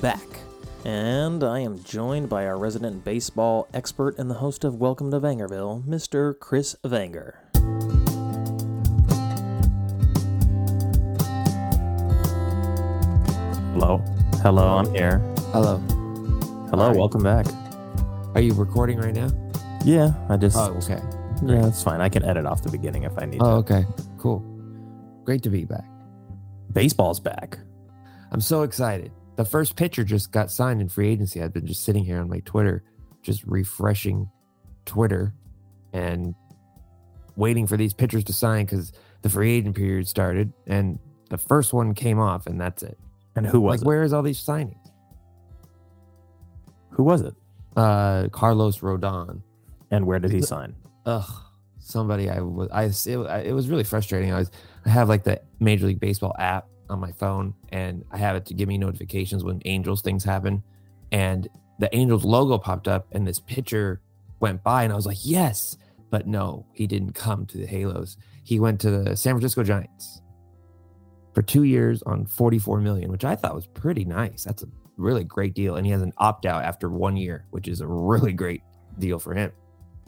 back, and I am joined by our resident baseball expert and the host of Welcome to Vangerville, Mr. Chris Vanger. Hello. Hello, I'm here. Hello. Hello, Hi. welcome back. Are you recording right now? Yeah, I just. Oh, okay. Yeah, it's fine. I can edit off the beginning if I need Oh, to. okay. Cool. Great to be back. Baseball's back. I'm so excited. The first pitcher just got signed in free agency. I've been just sitting here on my Twitter, just refreshing Twitter and waiting for these pitchers to sign because the free agent period started and the first one came off and that's it. And who was like, where is all these signings? Who was it? Uh, Carlos Rodon. And where did he sign? ugh, somebody I was I it, it was really frustrating. I was I have like the Major League Baseball app on my phone and I have it to give me notifications when Angels things happen. And the Angels logo popped up and this picture went by and I was like, "Yes." But no, he didn't come to the Halos. He went to the San Francisco Giants for 2 years on 44 million, which I thought was pretty nice. That's a really great deal and he has an opt-out after 1 year, which is a really great deal for him.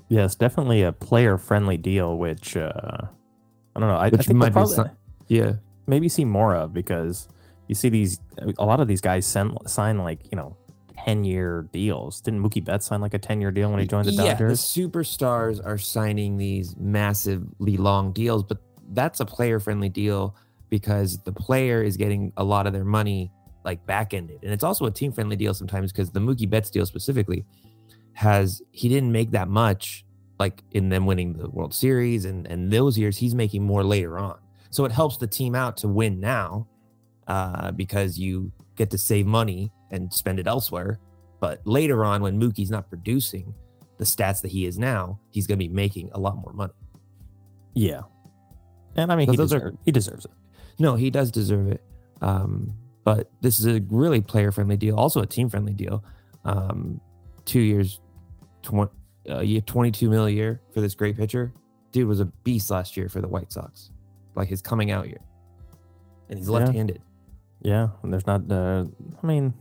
Yes, definitely a player-friendly deal, which uh, I don't know. I, I think might might be some- Yeah. Maybe see more of because you see these a lot of these guys send, sign like you know ten year deals. Didn't Mookie Betts sign like a ten year deal when he joined the yeah, Dodgers? the superstars are signing these massively long deals, but that's a player friendly deal because the player is getting a lot of their money like back ended. And it's also a team friendly deal sometimes because the Mookie Betts deal specifically has he didn't make that much like in them winning the World Series and and those years he's making more later on. So it helps the team out to win now uh, because you get to save money and spend it elsewhere. But later on, when Mookie's not producing the stats that he is now, he's going to be making a lot more money. yeah, and I mean So he, those are- he deserves it. No, he does deserve it. Um, but this is a really player friendly deal, also a team friendly deal. Um, two years, tw- uh, year 22 mil a year for this great pitcher. Dude was a beast last year for the White Sox, like his coming out year. And he's left handed. Yeah, and there's not. Uh, I mean,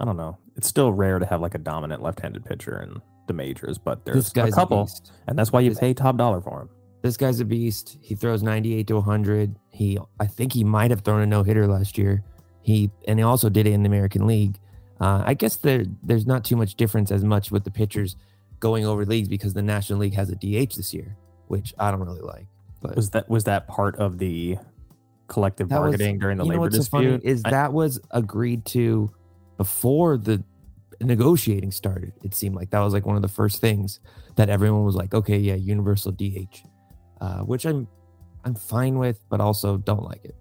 I don't know. It's still rare to have like a dominant left handed pitcher in the majors, but there's a couple, beast. and that's why you This- pay top dollar for him. This guy's a beast. He throws 98 to 100. He, I think he might have thrown a no hitter last year. He and he also did it in the American League. Uh, I guess there there's not too much difference as much with the pitchers going over leagues because the National League has a DH this year, which I don't really like. But Was that was that part of the collective That was- bargaining during the you know labor what's so funny dispute? is I- that was agreed to before the negotiating started. It seemed like that was like one of the first things that everyone was like, okay, yeah, universal DH, uh, which I'm I'm fine with, but also don't like it.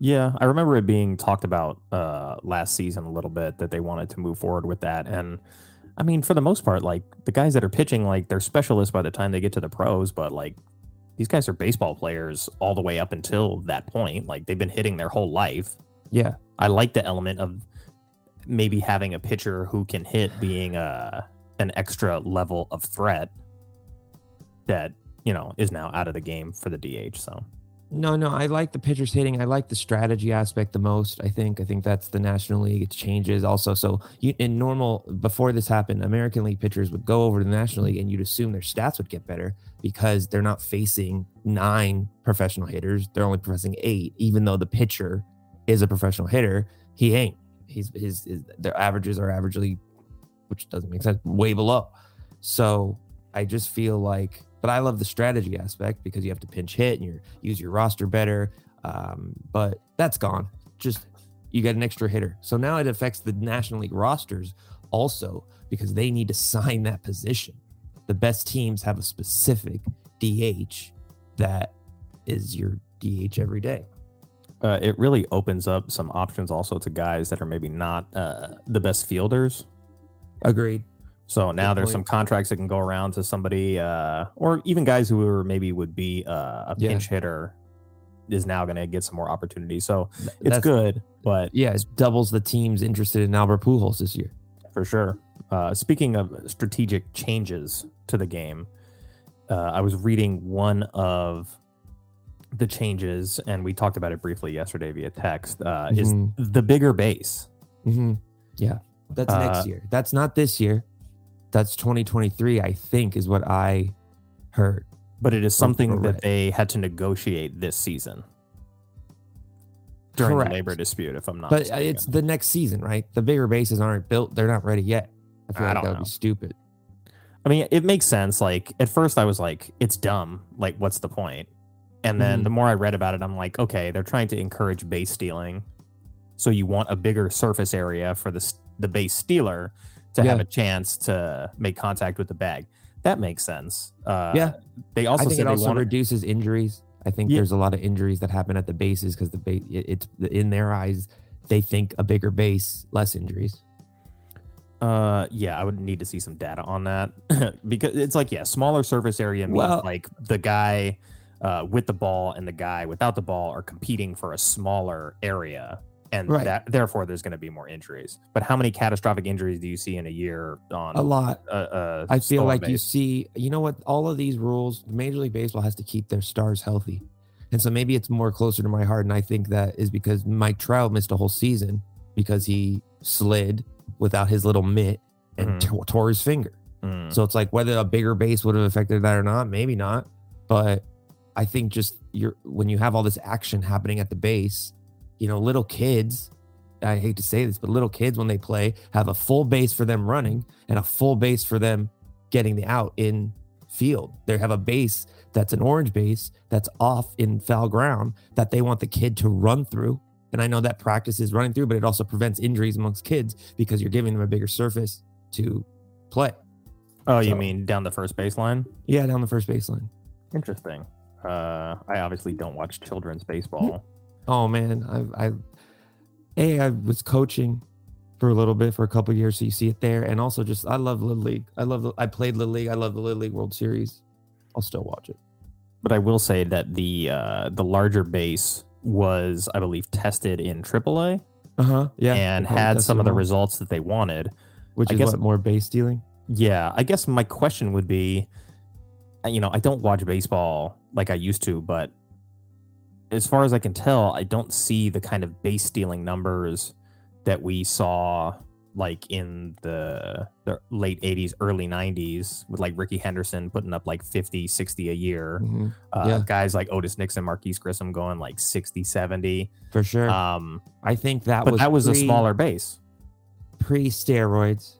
Yeah, I remember it being talked about uh, last season a little bit that they wanted to move forward with that. And I mean, for the most part, like the guys that are pitching, like they're specialists by the time they get to the pros, but like these guys are baseball players all the way up until that point. Like they've been hitting their whole life. Yeah, I like the element of maybe having a pitcher who can hit being a an extra level of threat that you know is now out of the game for the DH. So no, no, I like the pitchers hitting. I like the strategy aspect the most. I think I think that's the National League. It changes also. So you, in normal before this happened, American League pitchers would go over to the National League, and you'd assume their stats would get better because they're not facing nine professional hitters. They're only facing eight, even though the pitcher is a professional hitter. He ain't. He's his, his their averages are averagely, which doesn't make sense, way below. So I just feel like, but I love the strategy aspect because you have to pinch hit and you use your roster better. Um, but that's gone. Just you get an extra hitter. So now it affects the National League rosters also because they need to sign that position. The best teams have a specific DH that is your DH every day. uh, it really opens up some options also to guys that are maybe not uh, the best fielders. Agreed. So now Good there's point. some contracts that can go around to somebody, uh, or even guys who are maybe would be uh, a Yeah. pinch hitter is now going to get some more opportunities. So it's that's- good, but Yeah, it doubles the teams interested in Albert Pujols this year. for sure. Uh, speaking of strategic changes to the game, uh, I was reading one of the changes, and we talked about it briefly yesterday via text. Uh, Is Mhm. the bigger base? hmm Yeah, that's Uh, next year. That's not this year. That's 2023. I think is what I heard. but it is something that they had to negotiate this season during Correct. the labor dispute. If I'm not, But uh, mistaken. it's the next season, right? The bigger bases aren't built. They're not ready yet. I feel I like don't that would know. be stupid. I mean, it makes sense. Like at first, I was like, "It's dumb. Like, what's the point?" And then Mhm. the more I read about it, I'm like, "Okay, they're trying to encourage base stealing, so you want a bigger surface area for the the base stealer to have a chance to make contact with the bag." That makes sense. Uh, Yeah. They also said it also wanted. reduces injuries. I think Yeah. there's a lot of injuries that happen at the bases because the base, it's in their eyes, they think a bigger base, less injuries. Uh, yeah, I would need to see some data on that because it's like, yeah, smaller surface area means Well- like the guy uh, with the ball and the guy without the ball are competing for a smaller area, and Right. that therefore there's going to be more injuries. But how many catastrophic injuries do you see in a year on A lot. Uh, uh, I feel like you see, you know what? All of these rules, Major League Baseball has to keep their stars healthy. And so maybe it's more closer to my heart. And I think that is because Mike Trout missed a whole season because he slid without his little mitt and Mhm. tore- tore his finger. Mm. So it's like whether a bigger base would have affected that or not, maybe not. But I think just you're when you have all this action happening at the base, you know, little kids, I hate to say this, but little kids when they play have a full base for them running and a full base for them getting the out in field. They have a base that's an orange base that's off in foul ground that they want the kid to run through. And I know that practice is running through, but it also prevents injuries amongst kids because you're giving them a bigger surface to play. oh, you mean down the first baseline? Yeah, down the first baseline. Interesting. Uh, I obviously don't watch children's baseball. Oh man, I, I, a I was coaching for a little bit for a couple years, so you see it there, and also just I love Little League. I love the, I played Little League. I love the Little League World Series. I'll still watch it. But I will say that the uh, the larger base was, I believe, tested in AAA Uh huh. Yeah, and had some of the results that they wanted. which I is guess- what more base stealing. Yeah, I guess my question would be, you know, I don't watch baseball like I used to, but as far as I can tell, I don't see the kind of base stealing numbers that we saw like in the, the late 80s, early 90s with like Rickey Henderson putting up like 50, 60 a year. Mhm. Uh, Yeah. Guys like Otis Nixon, Marquis Grissom going like 60, 70. For sure. Um, I think that but was that was a smaller base. pre steroids.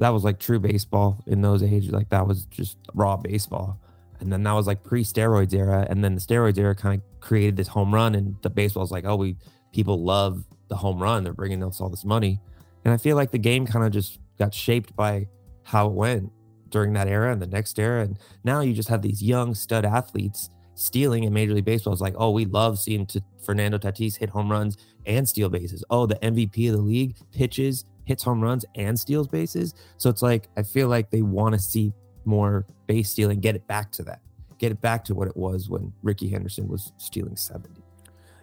That was like true baseball in those ages. Like that was just raw baseball. And then that was like pre steroids era. And then the steroids era kind of created this home run. And the baseball baseball's like, oh, we people love the home run. They're bringing us all this money. And I feel like the game kind of just got shaped by how it went during that era and the next era. And now you just have these young stud athletes stealing in Major League Baseball. It's like, oh, we love seeing t- Fernando Tatis hit home runs and steal bases. Oh, the MVP of the league pitches, hits home runs, and steals bases. So it's like I feel like they want to see more base stealing, get it back to that, get it back to what it was when Rickey Henderson was stealing 70.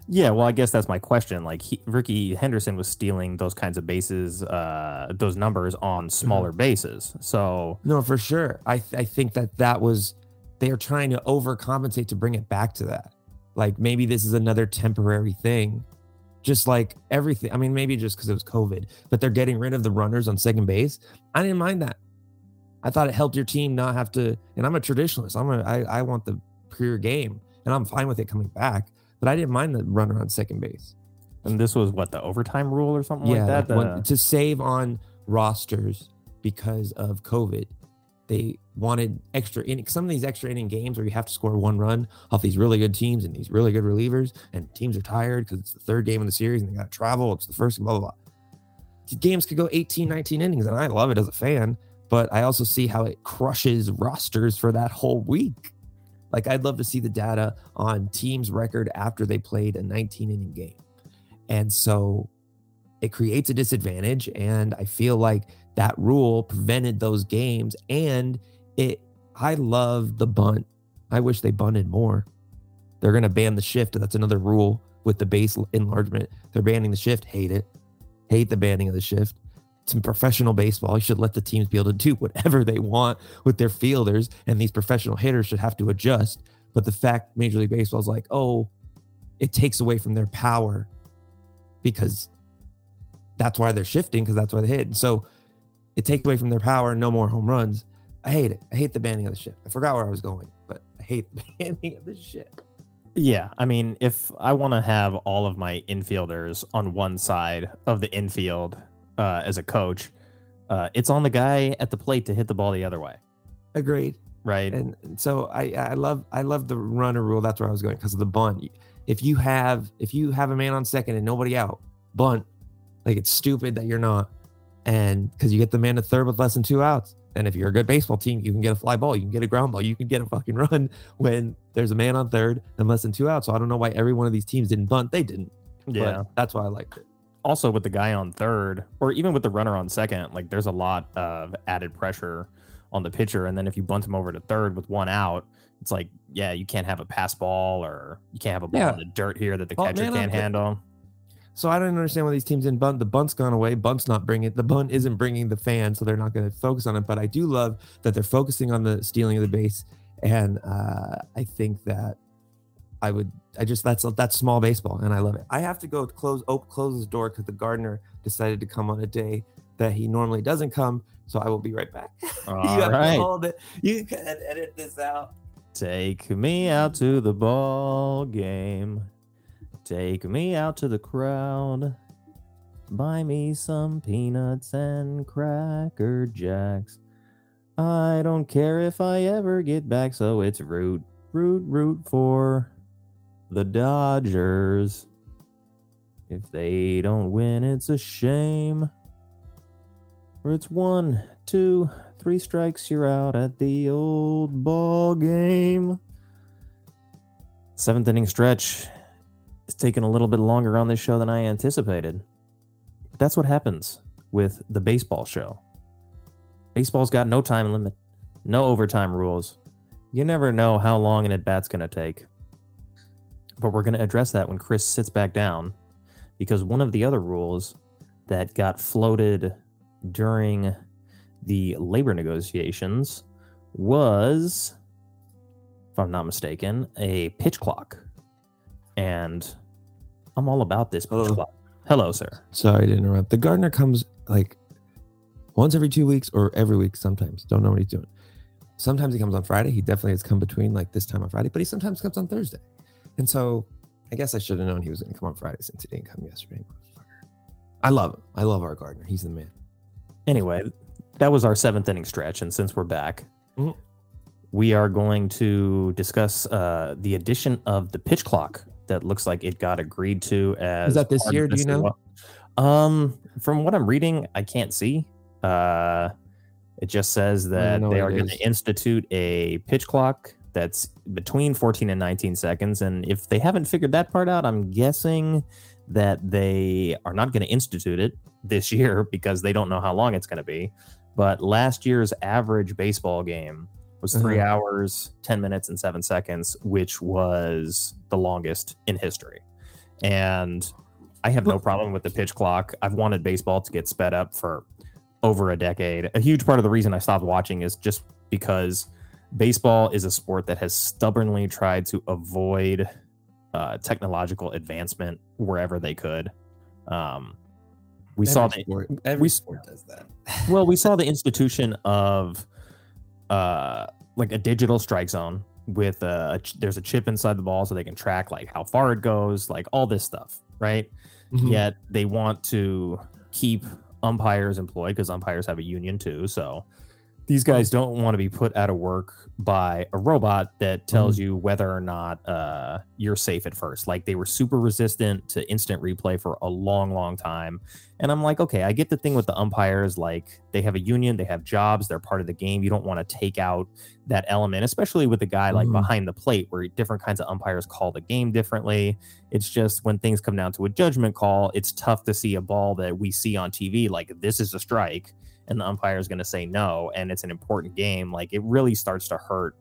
Yeah, well, I guess that's my question. Like he, Rickey Henderson was stealing those kinds of bases, uh, those numbers on smaller bases. So No, for sure. I th- I think that that was they are trying to overcompensate to bring it back to that. Like maybe this is another temporary thing. Just like everything. I mean, maybe just because it was COVID, but they're getting rid of the runners on second base. I didn't mind that. I thought it helped your team not have to. And I'm a traditionalist. I'm a. I, I want the pure game, and I'm fine with it coming back. But I didn't mind the runner on second base. and this was what the overtime rule or something yeah, like that. The- to save on rosters because of COVID. They wanted extra inning. Some of these extra inning games where you have to score one run off these really good teams and these really good relievers, and teams are tired because it's the third game of the series and they got to travel. It's the first blah blah blah. The games could go 18, 19 innings, and I love it as a fan. But I also see how it crushes rosters for that whole week. Like I'd love to see the data on teams' record after they played a 19 inning game. And so it creates a disadvantage. And I feel like that rule prevented those games. And it, I love the bunt. I wish they bunted more. They're going to ban the shift. That's another rule with the base enlargement. They're banning the shift. Hate it. Hate the banning of the shift. It's professional baseball. You should let the teams be able to do whatever they want with their fielders, and these professional hitters should have to adjust. But the fact Major League Baseball is like, oh, it takes away from their power because that's why they're shifting because that's why they hit. And so it takes away from their power. No more home runs. I hate it. I hate the banning of the shift. I forgot where I was going, but I hate the banning of the shift. Yeah, I mean, if I want to have all of my infielders on one side of the infield uh, as a coach, uh, it's on the guy at the plate to hit the ball the other way. Agreed. Right. And so I I love I love the runner rule. That's where I was going because of the bunt. If you have if you have a man on second and nobody out, bunt. Like it's stupid that you're not, and because you get the man to third with less than two outs. And if you're a good baseball team, you can get a fly ball, you can get a ground ball, you can get a fucking run when there's a man on third and less than two outs. So I don't know why every one of these teams didn't bunt. They didn't. Yeah. But that's why I liked it. Also, with the guy on third, or even with the runner on second, like there's a lot of added pressure on the pitcher. And then if you bunt him over to third with one out, it's like, yeah, you can't have a pass ball or you can't have a ball Yeah. in the dirt here that the Oh, catcher man, can't I'm- handle. So I don't understand why these teams didn't bunt. The bunt's gone away. Bunt's not bringing the bunt isn't bringing the fan, so they're not going to focus on it. But I do love that they're focusing on the stealing of the base, and uh, I think that I would. I just that's that's small baseball, and I love it. I have to go close op, close his door because the gardener decided to come on a day that he normally doesn't come. So I will be right back. All you have right. to hold it. You can edit this out. Take me out to the ball game. Take me out to the crowd. Buy me some peanuts and cracker jacks. I don't care if I ever get back, so it's root, root, root for the Dodgers. If they don't win, it's a shame. Or it's one, two, three strikes, you're out at the old ball game. Seventh inning stretch is taking a little bit longer on this show than I anticipated. But that's what happens with the baseball show. Baseball's got no time limit, no overtime rules. You never know how long an at bat's going to take. But we're going to address that when Chris sits back down because one of the other rules that got floated during the labor negotiations was, if I'm not mistaken, a pitch clock. And I'm all about this pitch Hello. clock. Hello, sir. Sorry to interrupt. The gardener comes like once every two weeks or every week sometimes. Don't know what he's doing. Sometimes he comes on Friday. He definitely has come between like this time on Friday, but he sometimes comes on Thursday. And so I guess I should have known he was going to come on Friday since he didn't come yesterday. I love him. I love our gardener. He's the man. Anyway, that was our seventh inning stretch. And since we're back, Mhm. we are going to discuss uh, the addition of the pitch clock that looks like it got agreed to as Is that this year? Do you know? Um, from what I'm reading, I can't see. Uh, it just says that they are going to institute a pitch clock that's between 14 and 19 seconds. And if they haven't figured that part out, I'm guessing that they are not going to institute it this year because they don't know how long it's going to be. But last year's average baseball game was 3 Uh-huh. hours, 10 minutes, and seven seconds, which was the longest in history. And I have no problem with the pitch clock. I've wanted baseball to get sped up for over a decade. A huge part of the reason I stopped watching is just because baseball is a sport that has stubbornly tried to avoid uh, technological advancement wherever they could. Um, we saw the sport, every sport does that. well, we saw the institution of uh like a digital strike zone with a ch- there's a chip inside the ball so they can track like how far it goes, like all this stuff, right? Mm-hmm. Yet they want to keep umpires employed because umpires have a union too. So these guys don't want to be put out of work by a robot that tells you whether or not uh, you're safe at first. Like they were super resistant to instant replay for a long, long time. And I'm like, okay, I get the thing with the umpires. Like they have a union, they have jobs, they're part of the game. You don't want to take out that element, especially with a guy like Mhm. behind the plate where different kinds of umpires call the game differently. It's just when things come down to a judgment call, it's tough to see a ball that we see on TV like this is a strike and the umpire is going to say no and it's an important game. Like it really starts to hurt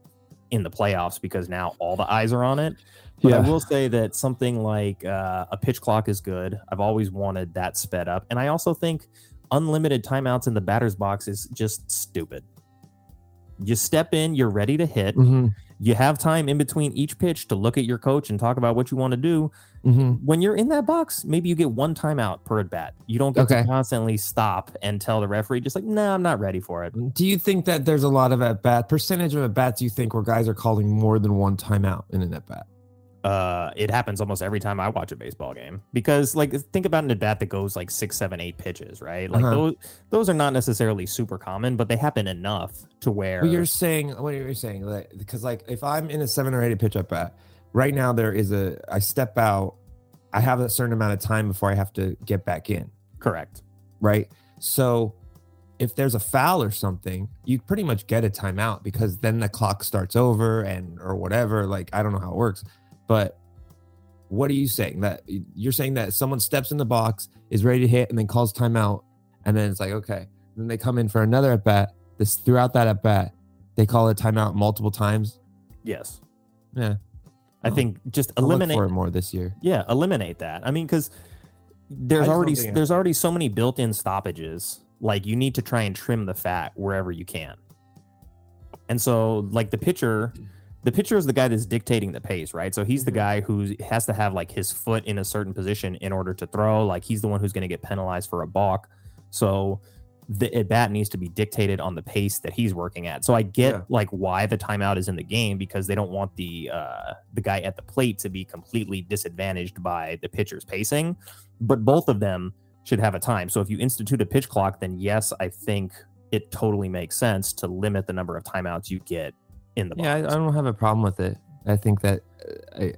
in the playoffs because now all the eyes are on it. But I will say that something like uh, a pitch clock is good. I've always wanted that sped up. And I also think unlimited timeouts in the batter's box is just stupid. You step in, you're ready to hit. Mhm. You have time in between each pitch to look at your coach and talk about what you want to do. Mhm. When you're in that box, maybe you get one timeout per at bat. You don't get Okay. to constantly stop and tell the referee, just like, no, I'm not ready for it. Do you think that there's a lot of at bat percentage of at bats you think where guys are calling more than one timeout in an at bat? Uh it happens almost every time I watch a baseball game because like think about an at bat that goes like six, seven, eight pitches, right? Like Uh-huh. those those are not necessarily super common, but they happen enough to where Well, you're saying what are you saying? Like, because like if I'm in a seven or eight pitch up bat, right now there is a I step out, I have a certain amount of time before I have to get back in, correct. right? So if there's a foul or something, you pretty much get a timeout because then the clock starts over and or whatever. Like I don't know how it works, but what are you saying? That you're saying that someone steps in the box, is ready to hit, and then calls timeout, and then it's like okay, then they come in for another at bat. This throughout that at bat, they call it timeout multiple times. Yes. Yeah, I Oh. think just eliminate for it more this year. yeah, eliminate that. I mean, because there's already there's already so many built-in stoppages. Like you need to try and trim the fat wherever you can. And so, like the pitcher, the pitcher is the guy that's dictating the pace, right? So he's the Mhm. guy who has to have like his foot in a certain position in order to throw. Like he's the one who's going to get penalized for a balk. So the at bat needs to be dictated on the pace that he's working at. So I get Yeah. like why the timeout is in the game because they don't want the uh, the guy at the plate to be completely disadvantaged by the pitcher's pacing. But both of them should have a time. So if you institute a pitch clock, then yes, I think it totally makes sense to limit the number of timeouts you get in the box. Yeah, I, I don't have a problem with it. I think that uh, I,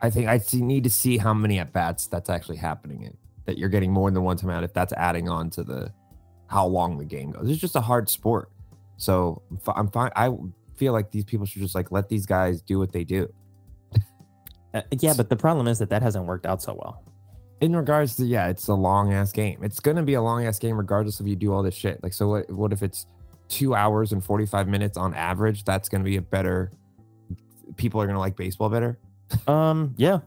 I think I see, need to see how many at bats that's actually happening in. That you're getting more than one time out. If that's adding on to the how long the game goes, it's just a hard sport. So I'm, fi- I'm fine. I feel like these people should just like let these guys do what they do. Uh, yeah, but the problem is that that hasn't worked out so well. In regards to yeah, it's a long ass game. It's gonna be a long ass game regardless if you do all this shit. Like so, what? What if it's two hours and forty five minutes on average? That's gonna be a better. People are gonna like baseball better. Um, yeah.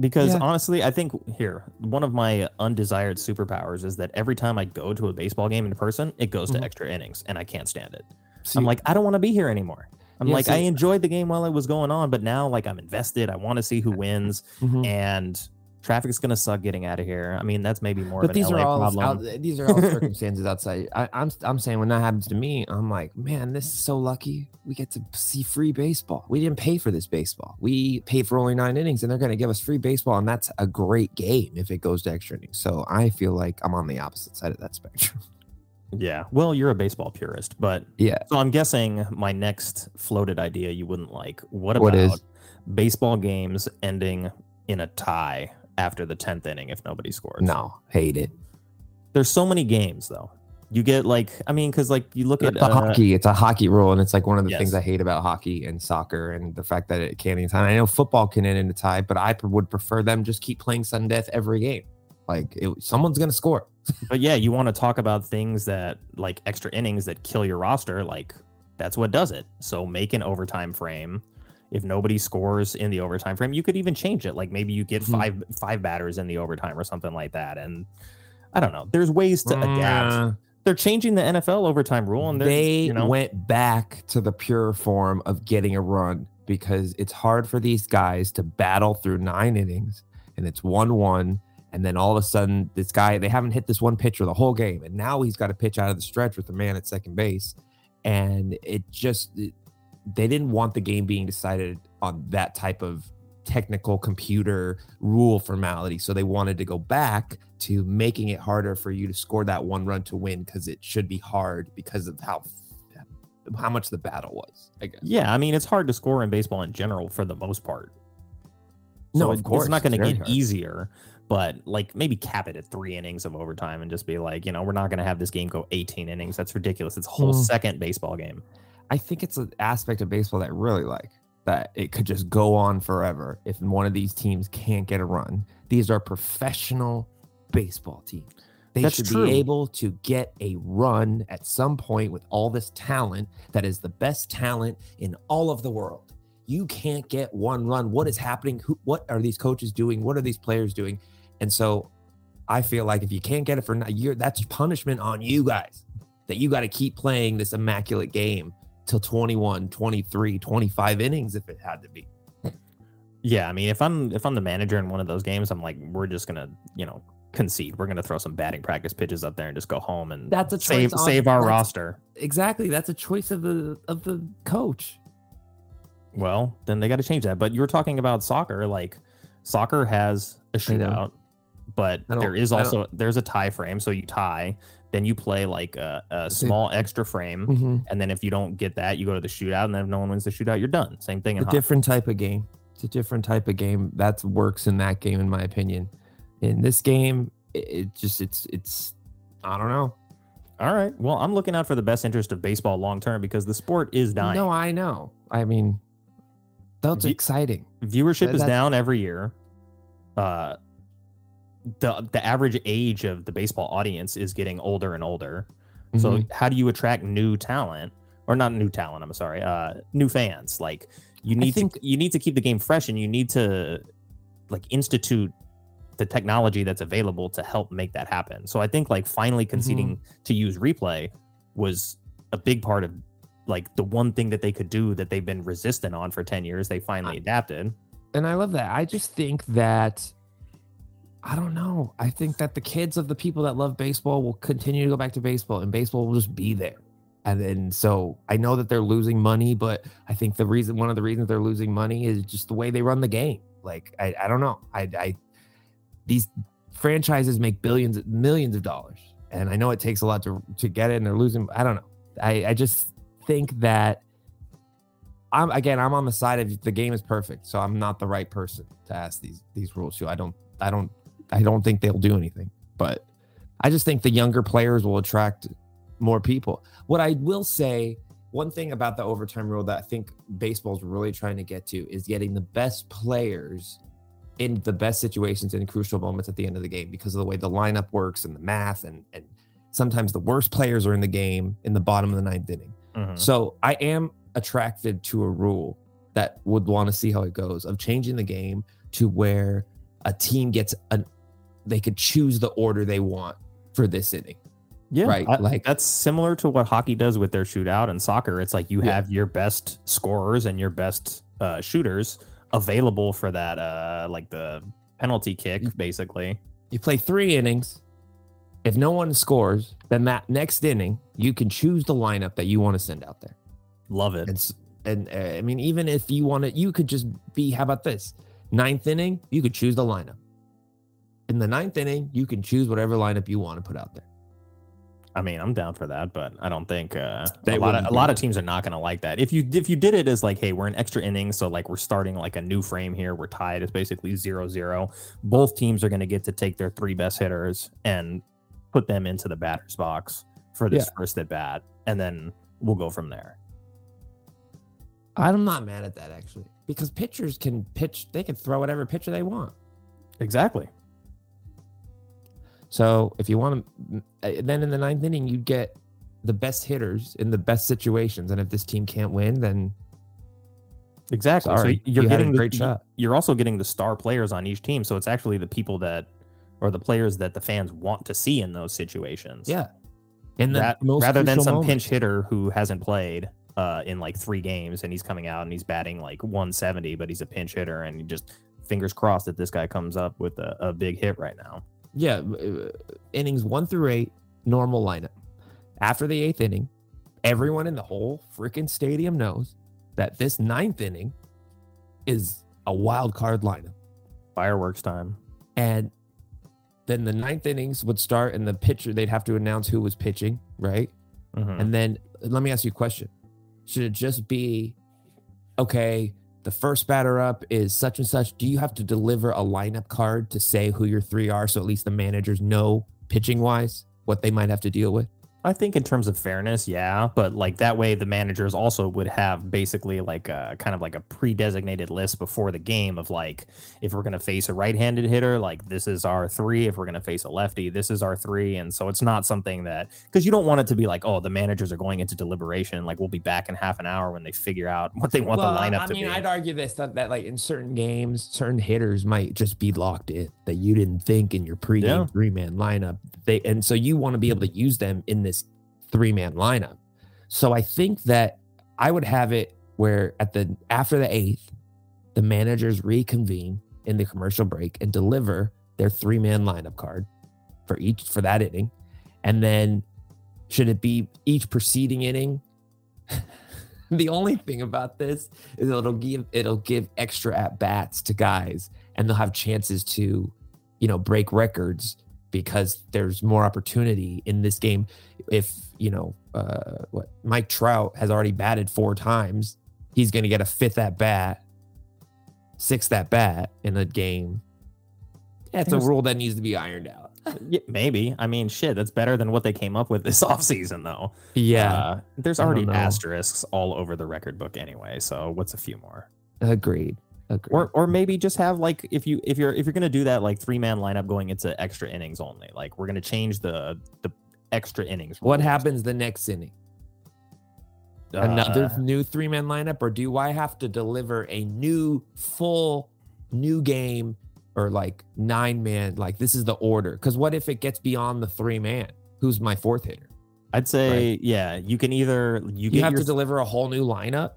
Because Yeah. honestly, I think here, one of my undesired superpowers is that every time I go to a baseball game in person, it goes to extra innings and I can't stand it. See, I'm like, I don't want to be here anymore. I'm Yeah, like, I enjoyed the game while it was going on, but now like I'm invested. I want to see who wins Mhm. and traffic's gonna suck getting out of here. I mean, that's maybe more but of an these LA are all problem. out, these are all circumstances outside. I, I'm I'm saying when that happens to me, I'm like, man, this is so lucky. We get to see free baseball. We didn't pay for this baseball. We paid for only nine innings, and they're going to give us free baseball, and that's a great game if it goes to extra innings. So I feel like I'm on the opposite side of that spectrum. yeah. Well, you're a baseball purist, but Yeah. So I'm guessing my next floated idea you wouldn't like. What about What is? baseball games ending in a tie after the 10th inning if nobody scores? No, hate it. There's so many games though. You get like I mean cuz like you look at It's a uh, hockey. It's a hockey rule, and it's like one of the Yes. things I hate about hockey and soccer, and the fact that it can't end in time. I know football can end in a tie, but I would prefer them just keep playing sudden death every game. Like it, someone's gonna score. but yeah, you want to talk about things that like extra innings that kill your roster like that's what does it. So make an overtime frame. If nobody scores in the overtime frame, you could even change it. Like maybe you get Mhm. five five batters in the overtime or something like that and I don't know. There's ways to adapt. Mm, they're changing the NFL overtime rule, and they you know, went back to the pure form of getting a run because it's hard for these guys to battle through nine innings and it's one one. And then all of a sudden, this guy, they haven't hit this one pitcher the whole game. And now he's got to pitch out of the stretch with the man at second base. And it just, it- they didn't want the game being decided on that type of technical computer rule formality. So they wanted to go back to making it harder for you to score that one run to win because it should be hard because of how how much the battle was. I guess. yeah. I mean, it's hard to score in baseball in general for the most part. No, So of it- course, it's not going to get hard. easier. but like maybe cap it at three innings of overtime and just be like, you know, we're not going to have this game go 18 innings. That's ridiculous. It's a whole Hmm. second baseball game. I think it's an aspect of baseball that I really like that it could just go on forever if one of these teams can't get a run. These are professional baseball teams. They That's should true. be able to get a run at some point with all this talent that is the best talent in all of the world. You can't get one run. What is happening? Who, what are these coaches doing? What are these players doing? And so I feel like if you can't get it for a year, that's punishment on you guys that you got to keep playing this immaculate game till 21, 23, 25 innings if it had to be. Yeah, I mean, if I'm if I'm the manager in one of those games, I'm like, we're just gonna, you know, concede. We're gonna throw some batting practice pitches up there and just go home and That's a save on- save our roster. Exactly. That's a choice of the of the coach. Well, then they got to change that. But you were talking about soccer, like soccer has a shootout, but there is also there's a tie frame, so you tie, then you play like a, a small extra frame, Mm-hmm. and then if you don't get that, you go to the shootout, and then if no one wins the shootout, you're done. Same thing A hockey. different type of game. It's a different type of game that works in that game, in my opinion. In this game, it, it just it's it's I don't know. All right. Well, I'm looking out for the best interest of baseball long term because the sport is dying. No, I know. I mean, that's Ye- exciting. viewership That- is down every year. Uh, the the average age of the baseball audience is getting older and older. So Mhm. how do you attract new talent or not new talent? I'm sorry, uh, new fans. Like you need think- to you need to keep the game fresh, and you need to like institute the technology that's available to help make that happen. So I think like finally conceding to use replay was a big part of like the one thing that they could do that they've been resistant on for 10 years they finally adapted and I love that. I just think that I don't know. I think that the kids of the people that love baseball will continue to go back to baseball, and baseball will just be there. And then so I know that they're losing money, but I think the reason one of the reasons they're losing money is just the way they run the game. Like I, I don't know. I, I these franchises make billions, millions of dollars, and I know it takes a lot to to get it, and they're losing. I don't know. I, I just think that I'm again I'm on the side of the game is perfect, so I'm not the right person to ask these these rules to. I don't I don't I don't think they'll do anything, but I just think the younger players will attract more people. What I will say, one thing about the overtime rule that I think baseball's really trying to get to is getting the best players in the best situations in crucial moments at the end of the game because of the way the lineup works and the math and and sometimes the worst players are in the game in the bottom of the ninth inning. Mhm. So I am attracted to a rule that would want to see how it goes of changing the game to where a team gets an they could choose the order they want for this inning. yeah right, I- like- that's similar to what hockey does with their shootout and soccer it's like you Yeah. have your best scorers and your best uh, shooters available for that uh like the penalty kick basically You play 3 innings. If no one scores, then that next inning you can choose the lineup that you want to send out there. love it And and uh, I mean even if you want to you could just be how about this? Ninth inning, you could choose the lineup. In the ninth inning, you can choose whatever lineup you want to put out there. I mean, I'm down for that, but I don't think uh, a lot of a lot of teams are not going to like that. If you if you did it as like, hey, we're in extra innings, so like we're starting like a new frame here, we're tied. It's basically zero zero. Both teams are going to get to take their three best hitters and put them into the batter's box for this first at bat, and then we'll go from there. I'm not mad at that actually because pitchers can pitch, they can throw whatever pitcher they want. Exactly. So if you want to, then in the ninth inning, you get the best hitters in the best situations. And if this team can't win, then Exactly. Sorry, so you're you had a getting the- great shot. You're also getting the star players on each team, so it's actually the people that or the players that the fans want to see in those situations. yeah. In the Ra- most rather than some moments. pinch hitter who hasn't played uh, in like three games and he's coming out and he's batting like 170, but he's a pinch hitter and you just fingers crossed that this guy comes up with a, a big hit right now. Yeah, uh, innings one through eight, normal lineup. After the eighth inning, everyone in the whole freaking stadium knows that this ninth inning is a wild card lineup. Fireworks time. And then the ninth innings would start, and the pitcher, they'd have to announce who was pitching, right? Mhm. And then let me ask you a question Should it just be, okay, the first batter up is such and such. Do you have to deliver a lineup card to say who your three are so at least the managers know pitching wise what they might have to deal with? I think in terms of fairness, yeah, but like that way, the managers also would have basically like a kind of like a pre-designated list before the game of like if we're gonna face a right-handed hitter, like this is our three. If we're gonna face a lefty, this is our three. And so it's not something that because you don't want it to be like, oh, the managers are going into deliberation, like we'll be back in half an hour when they figure out what they want Well, the lineup I to mean, be. I mean, I'd argue this that, that like in certain games, certain hitters might just be locked in that you didn't think in your pregame Yeah. three man lineup. They and so you want to be able to use them in this three man lineup. So I think that I would have it where at the after the eighth, the managers reconvene in the commercial break and deliver their three man lineup card for each for that inning, and then should it be each preceding inning? the only thing about this is it'll give it'll give extra at bats to guys and they'll have chances to you know break records because there's more opportunity in this game if you know uh what Mike Trout has already batted four times he's going to get a fifth at bat sixth at bat in a game that's a rule that needs to be ironed out Yeah, maybe. I mean, shit, that's better than what they came up with this offseason, though. yeah Uh, there's already asterisks all over the record book anyway. So what's a few more? agreed agreed or or maybe just have like if you if you're if you're gonna do that like three man lineup going into extra innings only like we're gonna change the the extra innings what happens the next inning Uh, another new three man lineup, or do I have to deliver a new full new game or like nine man? Like this is the order. Because what if it gets beyond the three man? Who's my fourth hitter? i'd say yeah you can either you, You, have your, to deliver a whole new lineup.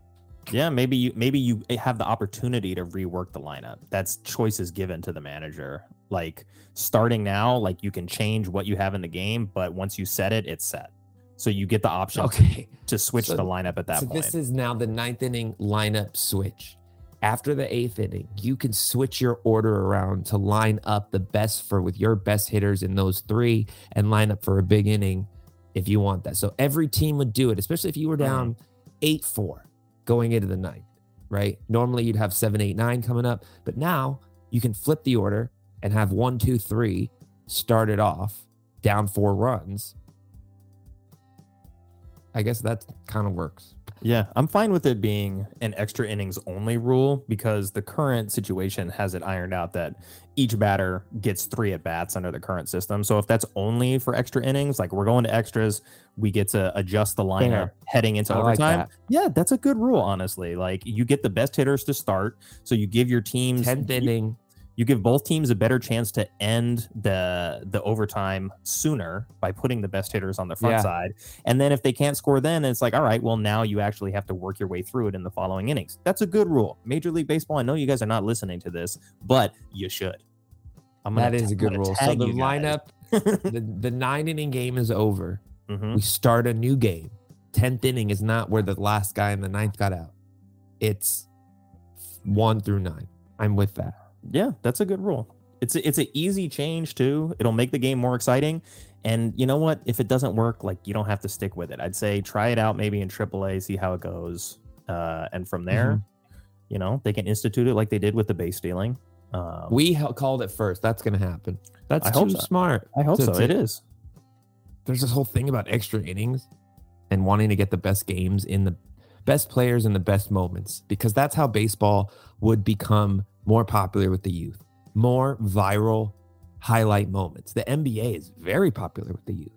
Yeah maybe you maybe you eh, have the opportunity to rework the lineup that's choices given to the manager like starting now like you can change what you have in the game but once you set it it's set so you get the option Okay. to switch So- the lineup at that so point this is now the ninth inning lineup switch. After the eighth inning, you can switch your order around to line up the best for with your best hitters in those three and line up for a big inning if you want that. So every team would do it, especially if you were mm-hmm. down eight four going into the ninth, right? Normally you'd have seven, eight, nine coming up, but now you can flip the order and have one, two, three start it off down four runs. I guess that kind of works. Yeah, I'm fine with it being an extra innings only rule because the current situation has it ironed out that each batter gets three at bats under the current system. So if that's only for extra innings, like we're going to extras, we get to adjust the lineup Fair. heading into I like overtime. that. yeah, that's a good rule, honestly. Like you get the best hitters to start, so you give your teams Tenth inning. You give both teams a better chance to end the the overtime sooner by putting the best hitters on the front Yeah. side. And then if they can't score then it's like, all right, well now you actually have to work your way through it in the following innings. That's a good rule. Major League Baseball, I know you guys are not listening to this, but you should. I'm That is ta- a good rule. So the lineup, the, the nine inning game is over. Mhm. We start a new game. Tenth inning is not where the last guy in the ninth got out. It's one through nine. I'm with that. Yeah, that's a good rule. It's a, it's an easy change too. It'll make the game more exciting. And you know what? If it doesn't work, like you don't have to stick with it. I'd say try it out maybe in AAA, see how it goes, uh, and from there, Mm-hmm. you know, they can institute it like they did with the base stealing. Um, We hel- called it first. That's going to happen. That's I too so. smart. I hope so. to- It is. There's this whole thing about extra innings and wanting to get the best games in the best players in the best moments because that's how baseball would become more popular with the youth. More viral highlight moments. The NBA is very popular with the youth.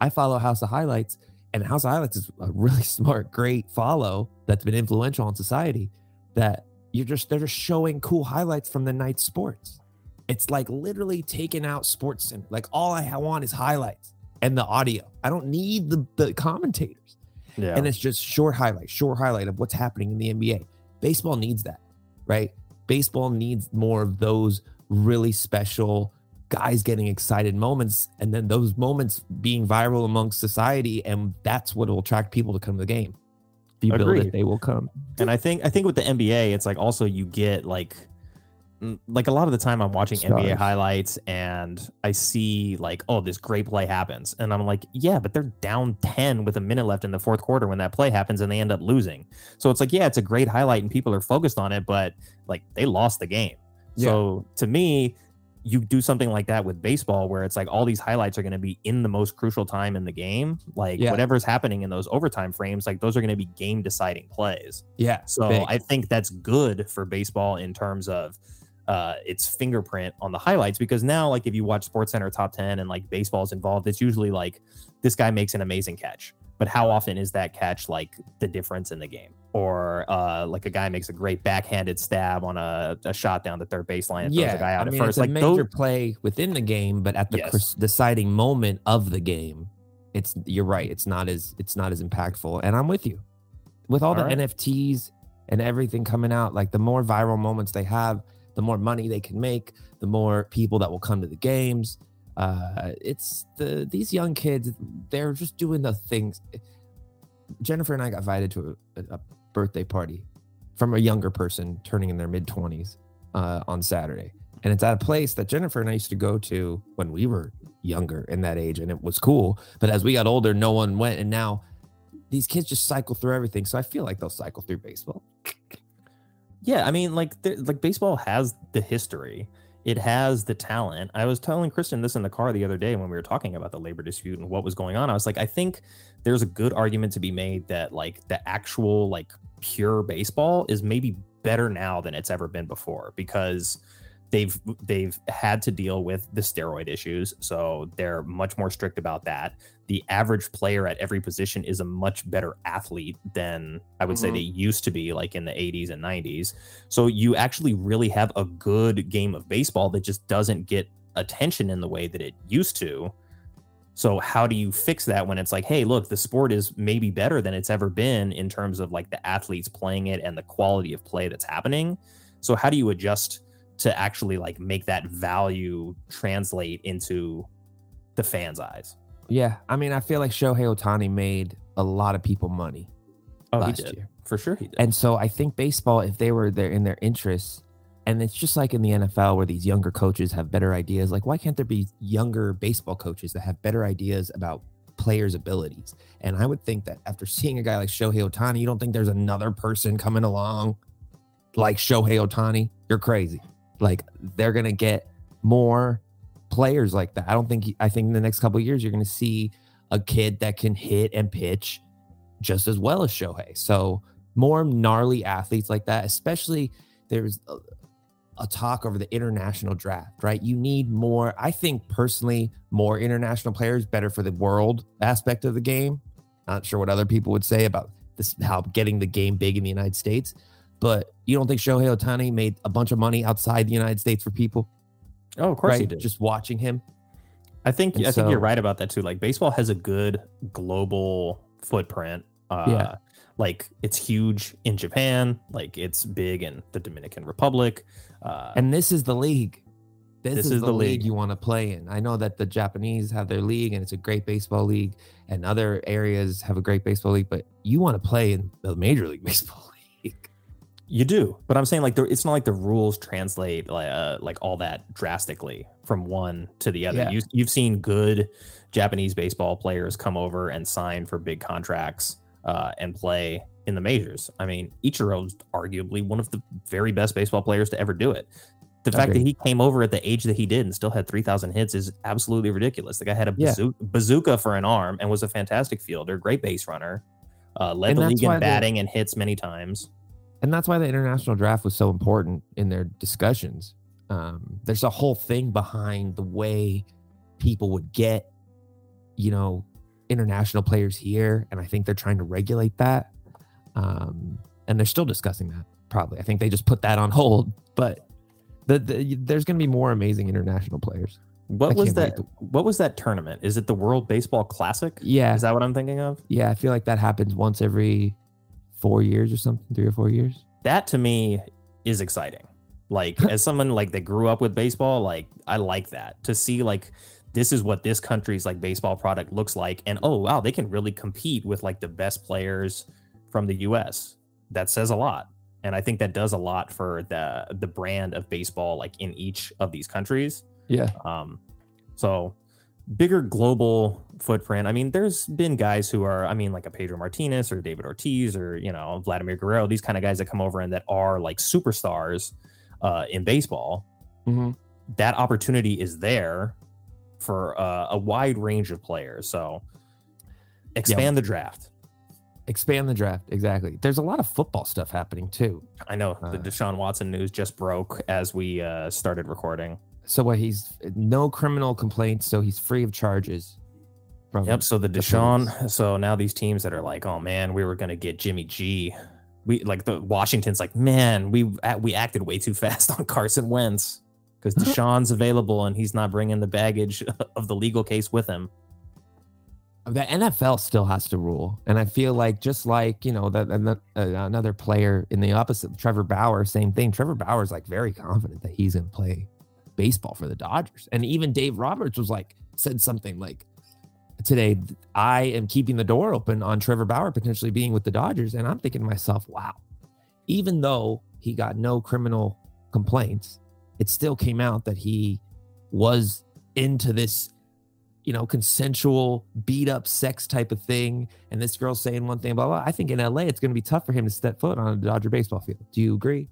I follow House of Highlights, and House of Highlights is a really smart, great follow that's been influential on society. That you're just they're just showing cool highlights from the night sports. It's like literally taking out SportsCenter. Like all I want is highlights and the audio. I don't need the, the commentators. Yeah. And it's just short highlight, short highlight of what's happening in the NBA. Baseball needs that, right? Baseball needs more of those really special guys getting excited moments and then those moments being viral amongst society and that's what will attract people to come to the game. If you build it, they will come. and I think I think with the NBA, it's like also you get like like a lot of the time I'm watching NBA highlights and I see like, oh, this great play happens. And I'm like, yeah, but they're down 10 with a minute left in the fourth quarter when that play happens and they end up losing. So it's like, yeah, it's a great highlight and people are focused on it, but like they lost the game. So to me, you do something like that with baseball where it's like all these highlights are going to be in the most crucial time in the game. Like Yeah. whatever's happening in those overtime frames, like those are going to be game deciding plays. Yeah. So big. I think that's good for baseball in terms of uh, its fingerprint on the highlights because now, like if you watch SportsCenter Top Ten and like baseball's involved, it's usually like this guy makes an amazing catch, but how often is that catch like the difference in the game? Or uh, like a guy makes a great backhanded stab on a, a shot down the third baseline and throws a guy out I at first. it's a Like major those, play within the game, but at the Yes. deciding moment of the game, it's you're right. It's not as it's not as impactful. And I'm with you. With all, All the right. NFTs and everything coming out, like the more viral moments they have, the more money they can make, the more people that will come to the games. Uh, it's the these young kids, they're just doing the things. Jennifer and I got invited to a, a birthday party from a younger person turning in their mid 20s uh, on Saturday. And it's at a place that Jennifer and I used to go to when we were younger in that age, and it was cool. But as we got older, no one went. And now these kids just cycle through everything. So I feel like they'll cycle through baseball. Yeah, I mean, like, there- like baseball has the history. It has the talent. I was telling Kristen this in the car the other day when we were talking about the labor dispute and what was going on. I was like, I think there's a good argument to be made that like the actual like pure baseball is maybe better now than it's ever been before because they've they've had to deal with the steroid issues so they're much more strict about that. The average player at every position is a much better athlete than i would say Mhm. they used to be like in the 80s and 90s so you actually really have a good game of baseball that just doesn't get attention in the way that it used to. So how do you fix that when it's like hey look the sport is maybe better than it's ever been in terms of like the athletes playing it and the quality of play that's happening? So how do you adjust to actually like make that value translate into the fans eyes Yeah. I mean, I feel like Shohei Ohtani made a lot of people money oh he last did year. for sure he did And so I think baseball, if they were there in their interests, and it's just like in the NFL where these younger coaches have better ideas. Like, why can't there be younger baseball coaches that have better ideas about players' abilities? And I would think that after seeing a guy like Shohei Ohtani, you don't think there's another person coming along like Shohei Ohtani? You're crazy. Like, they're going to get more players like that. I don't think, I think in the next couple years, you're going to see a kid that can hit and pitch just as well as Shohei. So, more gnarly athletes like that, especially there's a, a talk over the international draft, right? You need more, I think personally, more international players, better for the world aspect of the game. Not sure what other people would say about this, how getting the game big in the United States. But you don't think Shohei Ohtani made a bunch of money outside the United States for people, oh of course right? he did Just watching him. I think And I think you're right about that too. Like baseball has a good global footprint. Uh, Yeah. Like it's huge in Japan. Like it's big in the Dominican Republic. Uh, And this is the league. This, This is, is the, the league. league. you want to play in. I know that the Japanese have their league and it's a great baseball league, and other areas have a great baseball league, but you want to play in the Major League Baseball. You do, but I'm saying like the, it's not like the rules translate like uh, like all that drastically from one to the other. Yeah. You you've seen good Japanese baseball players come over and sign for big contracts uh, and play in the majors. I mean, Ichiro's arguably one of the very best baseball players to ever do it. The fact that he came over at the age that he did and still had 3,000 hits is absolutely ridiculous. The guy had a Yeah. bazooka for an arm and was a fantastic fielder, great base runner, uh, led And the league in batting and hits many times. And that's why the international draft was so important in their discussions. Um, there's a whole thing behind the way people would get, you know, international players here. And I think they're trying to regulate that. Um, and they're still discussing that, probably. I think they just put that on hold. But the, the, there's going to be more amazing international players. What I was that? to- What was that tournament? Is it the World Baseball Classic? Yeah. Is that what I'm thinking of? yeah. I feel like that happens once every four years or something, three or four years. That to me is exciting. Like as someone like that grew up with baseball, like I like that to see like this is what this country's like baseball product looks like, and oh wow, they can really compete with like the best players from the U.S. That says a lot. and I think that does a lot for the the brand of baseball, like in each of these countries. Yeah. Um, so bigger global footprint. I mean, there's been guys who are, I mean, like a Pedro Martinez or David Ortiz or you know Vladimir Guerrero, these kind of guys that come over and that are like superstars uh, in baseball. Mhm. That opportunity is there for uh, a wide range of players. So expand the draft. Expand the draft. Exactly. There's a lot of football stuff happening too. I know the Uh, Deshaun Watson news just broke as we uh, started recording. So what? He's no criminal complaints, so he's free of charges. From Yep. So the the Deshaun. So now these teams that are like, oh man, we were gonna get Jimmy G. We like the Washington's like, man, we we acted way too fast on Carson Wentz because Deshaun's available and he's not bringing the baggage of the legal case with him. the NFL still has to rule, and I feel like just like you know that uh, another player in the opposite, Trevor Bauer, same thing. Trevor Bauer's like very confident that he's going to play baseball for the Dodgers, and even Dave Roberts was like said something like today, I am keeping the door open on Trevor Bauer potentially being with the Dodgers, and I'm thinking to myself, wow, even though he got no criminal complaints, it still came out that he was into this you know, consensual beat up sex type of thing. And this girl's saying one thing, blah, blah. I think in LA, it's going to be tough for him to step foot on a Dodger baseball field. Do you agree?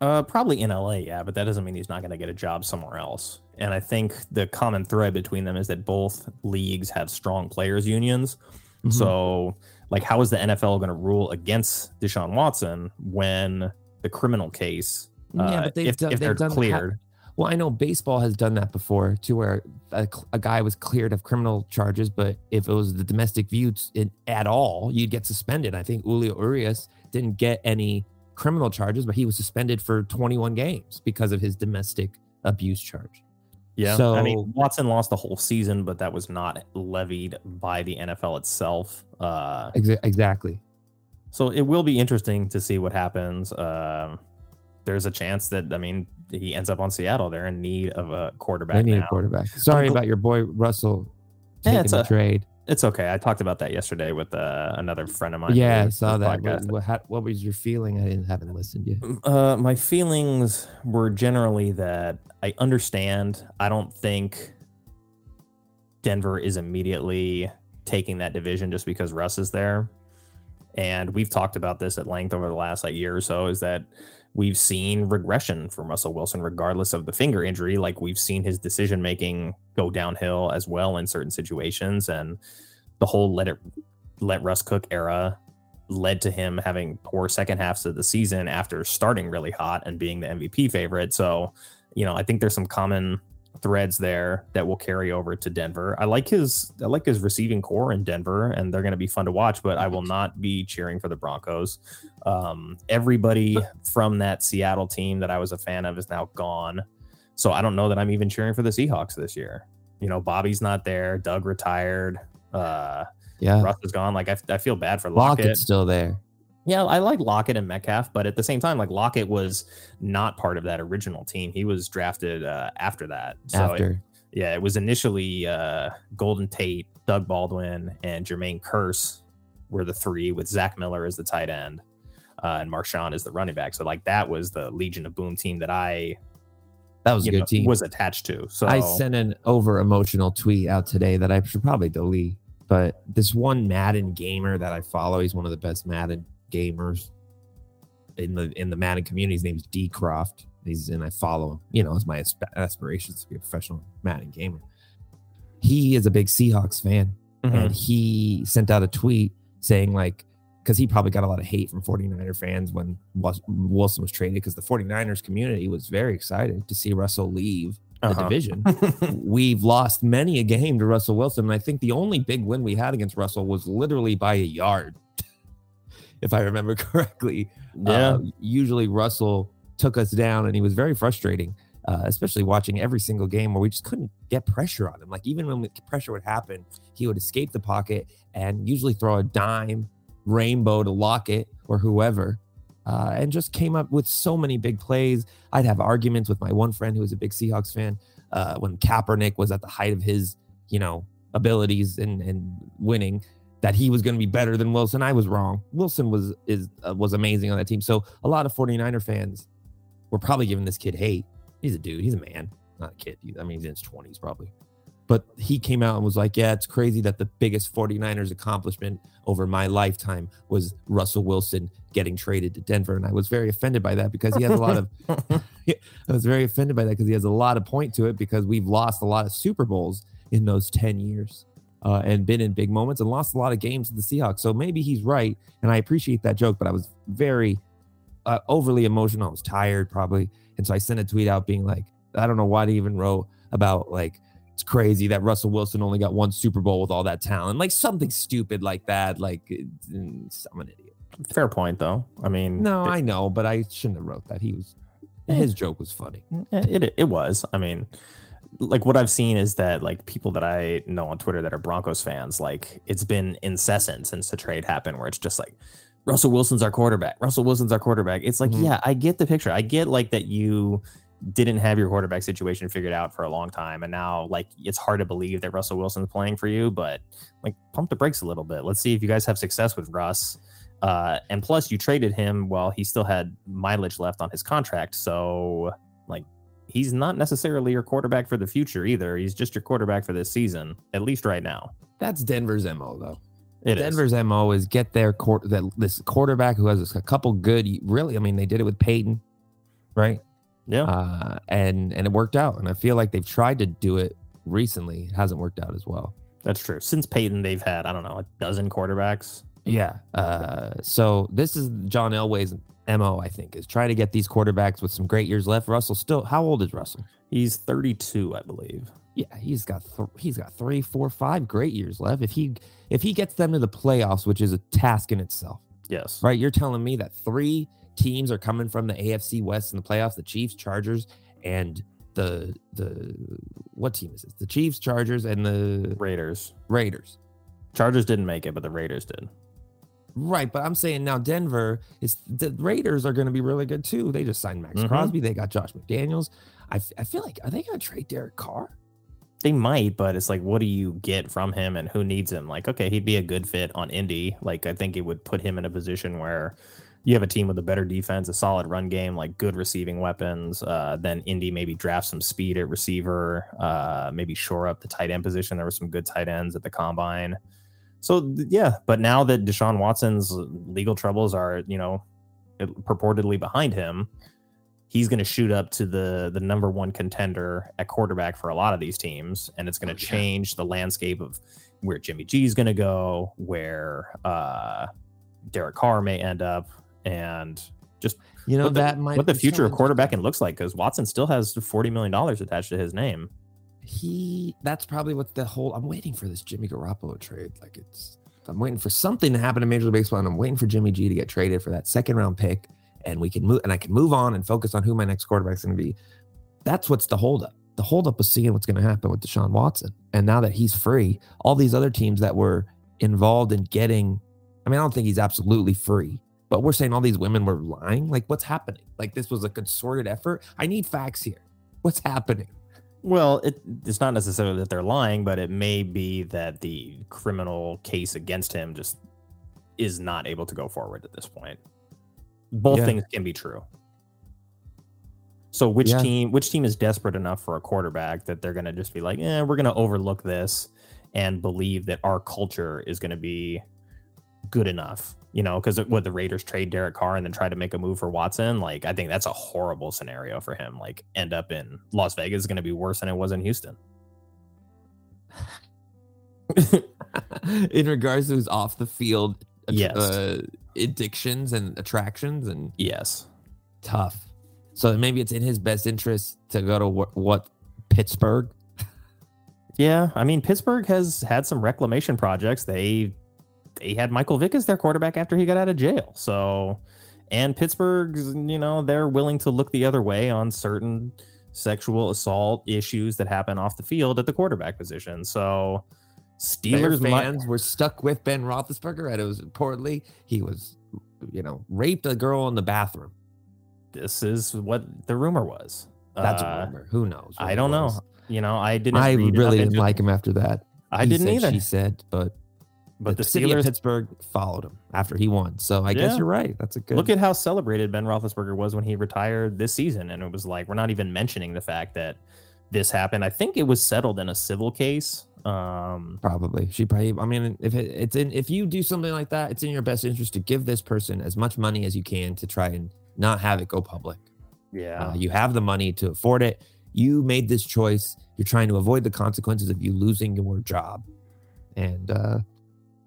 Uh, probably in LA, yeah, but that doesn't mean he's not going to get a job somewhere else. And I think the common thread between them is that both leagues have strong players unions. Mm-hmm. So, like, how is the NFL going to rule against Deshaun Watson when the criminal case, uh, yeah, but they've if, done, if they've they're done cleared? well, I know baseball has done that before to where a, a guy was cleared of criminal charges, but if it was the domestic abuse at all, you'd get suspended. I think Julio Urias didn't get any criminal charges, but he was suspended for 21 games because of his domestic abuse charge. Yeah. I So- mean, Watson lost the whole season, but that was not levied by the NFL itself. Uh, Exa- exactly. so it will be interesting to see what happens. Um, there's a chance that I mean he ends up on Seattle. They're in need of a quarterback They need now. a quarterback. Sorry gl- about your boy Russell Yeah, taking it's the a- trade. It's okay. I talked about that yesterday with uh, another friend of mine. Yeah, I saw that. What, what, how- what was your feeling? I didn't haven't listened yet. Uh, my feelings were generally that I understand. I don't think Denver is immediately taking that division just because Russ is there. And we've talked about this at length over the last like year or so. Is that we've seen regression from Russell Wilson, regardless of the finger injury. Like we've seen his decision making go downhill as well in certain situations, and the whole let it let Russ cook era led to him having poor second halves of the season after starting really hot and being the MVP favorite. So, you know, I think there's some common threads there that will carry over to Denver. I like his I like his receiving corps in Denver and they're going to be fun to watch, but I will not be cheering for the Broncos. Um, everybody from that Seattle team that I was a fan of is now gone. So I don't know that I'm even cheering for the Seahawks this year. You know, Bobby's not there, Doug retired, uh Yeah, Russ is gone. Like I, I feel bad for Lockett. Lockett's still there. Yeah, I like Lockett and Metcalf, but at the same time, like Lockett was not part of that original team. He was drafted uh, after that. So it- after. yeah, it was initially uh, Golden Tate, Doug Baldwin, and Jermaine Kearse were the three, with Zach Miller as the tight end, uh, and Marshawn as the running back. So like that was the Legion of Boom team that I that was a good know, team. was attached to. So I sent an over emotional tweet out today that I should probably delete. But this one Madden gamer that I follow, he's one of the best Madden gamers in the in the Madden community. His name's D Croft. He's and I follow him. You know, it's my asp- aspirations to be a professional Madden gamer. He is a big Seahawks fan, Mhm. and he sent out a tweet saying like because he probably got a lot of hate from 49er fans when Wilson was traded because the 49ers community was very excited to see Russell leave the Uh-huh. division. We've lost many a game to Russell Wilson. And I think the only big win we had against Russell was literally by a yard, if I remember correctly. yeah, Uh, usually Russell took us down and he was very frustrating, uh, especially watching every single game where we just couldn't get pressure on him. Like even when pressure would happen, he would escape the pocket and usually throw a dime rainbow to Lockett or whoever. Uh, and just came up with so many big plays. I'd have arguments with my one friend who was a big Seahawks fan uh, when Kaepernick was at the height of his, you know, abilities and and winning. That he was going to be better than Wilson. I was wrong. Wilson was is uh, was amazing on that team. So a lot of 49er fans were probably giving this kid hate. He's a dude. He's a man, not a kid. I mean, he's in his 20s probably. But he came out and was like, "Yeah, it's crazy that the biggest 49ers accomplishment over my lifetime was Russell Wilson getting traded to Denver." And I was very offended by that because he has a lot of I was very offended by that because he has a lot of point to it because we've lost a lot of Super Bowls in those 10 years uh, and been in big moments and lost a lot of games to the Seahawks. So maybe he's right. And I appreciate that joke, but I was very uh, overly emotional. I was tired probably. And so I sent a tweet out being like, I don't know why he even wrote about like, it's crazy that Russell Wilson only got one Super Bowl with all that talent. Like something stupid like that. Like, I'm an idiot. Fair point, though. I mean, no, it, I know, but I shouldn't have wrote that. He was, his joke was funny. It, it was. I mean, like what I've seen is that like people that I know on Twitter that are Broncos fans, like it's been incessant since the trade happened, where it's just like Russell Wilson's our quarterback. Russell Wilson's our quarterback. It's like, mm-hmm. yeah, I get the picture. I get like that you didn't have your quarterback situation figured out for a long time, and now like it's hard to believe that Russell Wilson's playing for you. But like, pump the brakes a little bit. Let's see if you guys have success with Russ. Uh, and plus, you traded him while he still had mileage left on his contract. So, like, he's not necessarily your quarterback for the future either. He's just your quarterback for this season, at least right now. That's Denver's mo though. It Denver's is. mo is get their court that this quarterback who has a couple good. Really, I mean, they did it with Peyton, right? Yeah, uh, and and it worked out. And I feel like they've tried to do it recently. It hasn't worked out as well. That's true. Since Peyton, they've had I don't know a dozen quarterbacks. Yeah. Uh, so this is John Elway's mo. I think is try to get these quarterbacks with some great years left. Russell still, how old is Russell? He's 32, I believe. Yeah, he's got th- he's got three, four, five great years left. If he if he gets them to the playoffs, which is a task in itself. Yes. Right. You're telling me that three teams are coming from the AFC West in the playoffs: the Chiefs, Chargers, and the the what team is this? The Chiefs, Chargers, and the Raiders. Raiders. Chargers didn't make it, but the Raiders did. Right, but I'm saying now Denver is the Raiders are going to be really good too. They just signed Max mm-hmm. Crosby. They got Josh McDaniels. I, f- I feel like are they going to trade Derek Carr? They might, but it's like, what do you get from him, and who needs him? Like, okay, he'd be a good fit on Indy. Like, I think it would put him in a position where you have a team with a better defense, a solid run game, like good receiving weapons. Uh, then Indy maybe draft some speed at receiver, uh, maybe shore up the tight end position. There were some good tight ends at the combine. So yeah, but now that Deshaun Watson's legal troubles are, you know, purportedly behind him, he's going to shoot up to the the number one contender at quarterback for a lot of these teams, and it's going to oh, change the landscape of where Jimmy G is going to go, where uh, Derek Carr may end up, and just you know what that the, might what the future of quarterbacking looks like because Watson still has forty million dollars attached to his name he that's probably what the whole I'm waiting for this Jimmy Garoppolo trade. Like it's I'm waiting for something to happen in Major League Baseball, and I'm waiting for Jimmy G to get traded for that second round pick, and we can move and I can move on and focus on who my next quarterback is going to be. That's what's the holdup. The holdup was seeing what's going to happen with Deshaun Watson, and now that he's free, all these other teams that were involved in getting. I mean, I don't think he's absolutely free, but we're saying all these women were lying. Like, what's happening? Like, this was a concerted effort. I need facts here. What's happening? Well, it, it's not necessarily that they're lying, but it may be that the criminal case against him just is not able to go forward at this point. Both yeah. things can be true. So which yeah. team which team is desperate enough for a quarterback that they're going to just be like, "Eh, we're going to overlook this and believe that our culture is going to be good enough you know, because would the Raiders trade Derek Carr and then try to make a move for Watson? Like, I think that's a horrible scenario for him. Like, end up in Las Vegas is going to be worse than it was in Houston. in regards to his off the field yes. uh, addictions and attractions and yes tough so maybe it's in his best interest to go to what, what pittsburgh yeah i mean pittsburgh has had some reclamation projects they they had Michael Vick as their quarterback after he got out of jail. So, and Pittsburgh's, you know, they're willing to look the other way on certain sexual assault issues that happen off the field at the quarterback position. So, Steelers Their fans were stuck with Ben Roethlisberger, and it was reportedly he was, you know, raped a girl in the bathroom. This is what the rumor was. That's uh, a rumor. Who knows? I don't know. You know, I didn't. I really didn't like him after that. I he didn't said, either. She said, but But the city of Steelers- Pittsburgh followed him after he won. So I guess you're right. That's a good. Look at how celebrated Ben Roethlisberger was when he retired this season, and it was like we're not even mentioning the fact that this happened. I think it was settled in a civil case. Um, Probably. She probably. I mean, if it, it's in, if you do something like that, it's in your best interest to give this person as much money as you can to try and not have it go public. yeah, Uh, you have the money to afford it. You made this choice. You're trying to avoid the consequences of you losing your job. And uh,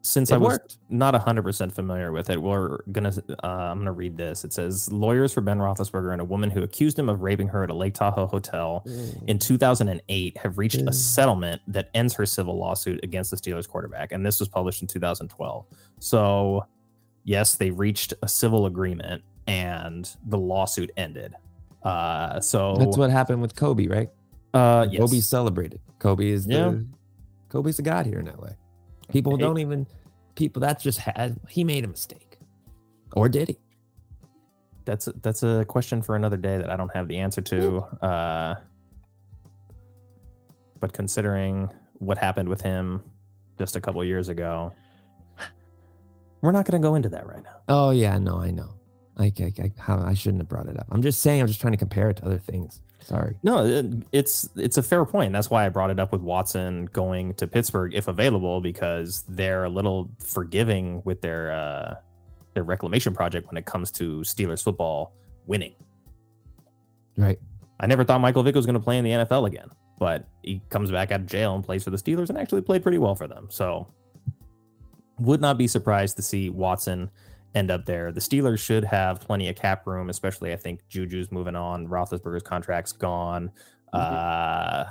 since it I was worked. not 100% familiar with it, we're gonna. Uh, I'm gonna read this. It says lawyers for Ben Roethlisberger and a woman who accused him of raping her at a Lake Tahoe hotel in 2008 have reached Mm. a settlement that ends her civil lawsuit against the Steelers quarterback, and this was published in 2012. So, yes, they reached a civil agreement, and the lawsuit ended. Uh, so that's what happened with Kobe, right? Uh, yes. Kobe celebrated. Kobe is Yeah. the Kobe's the god here in LA. People don't even people that's just had he made a mistake. Or did he? that's that's a question for another day that I don't have the answer to. Uh, but considering what happened with him just a couple years ago, we're not going to go into that right now. Oh yeah, no, I know. I, I, I, how, I shouldn't have brought it up. I'm just saying. I'm just trying to compare it to other things. Sorry. No, it's it's a fair point. That's why I brought it up with Watson going to Pittsburgh if available because they're a little forgiving with their uh, their reclamation project when it comes to Steelers football winning. Right. I never thought Michael Vick was going to play in the NFL again, but he comes back out of jail and plays for the Steelers and actually played pretty well for them. So, would not be surprised to see Watson end up there. The Steelers should have plenty of cap room, especially I think Juju's moving on, Roethlisberger's contract's gone. Uh,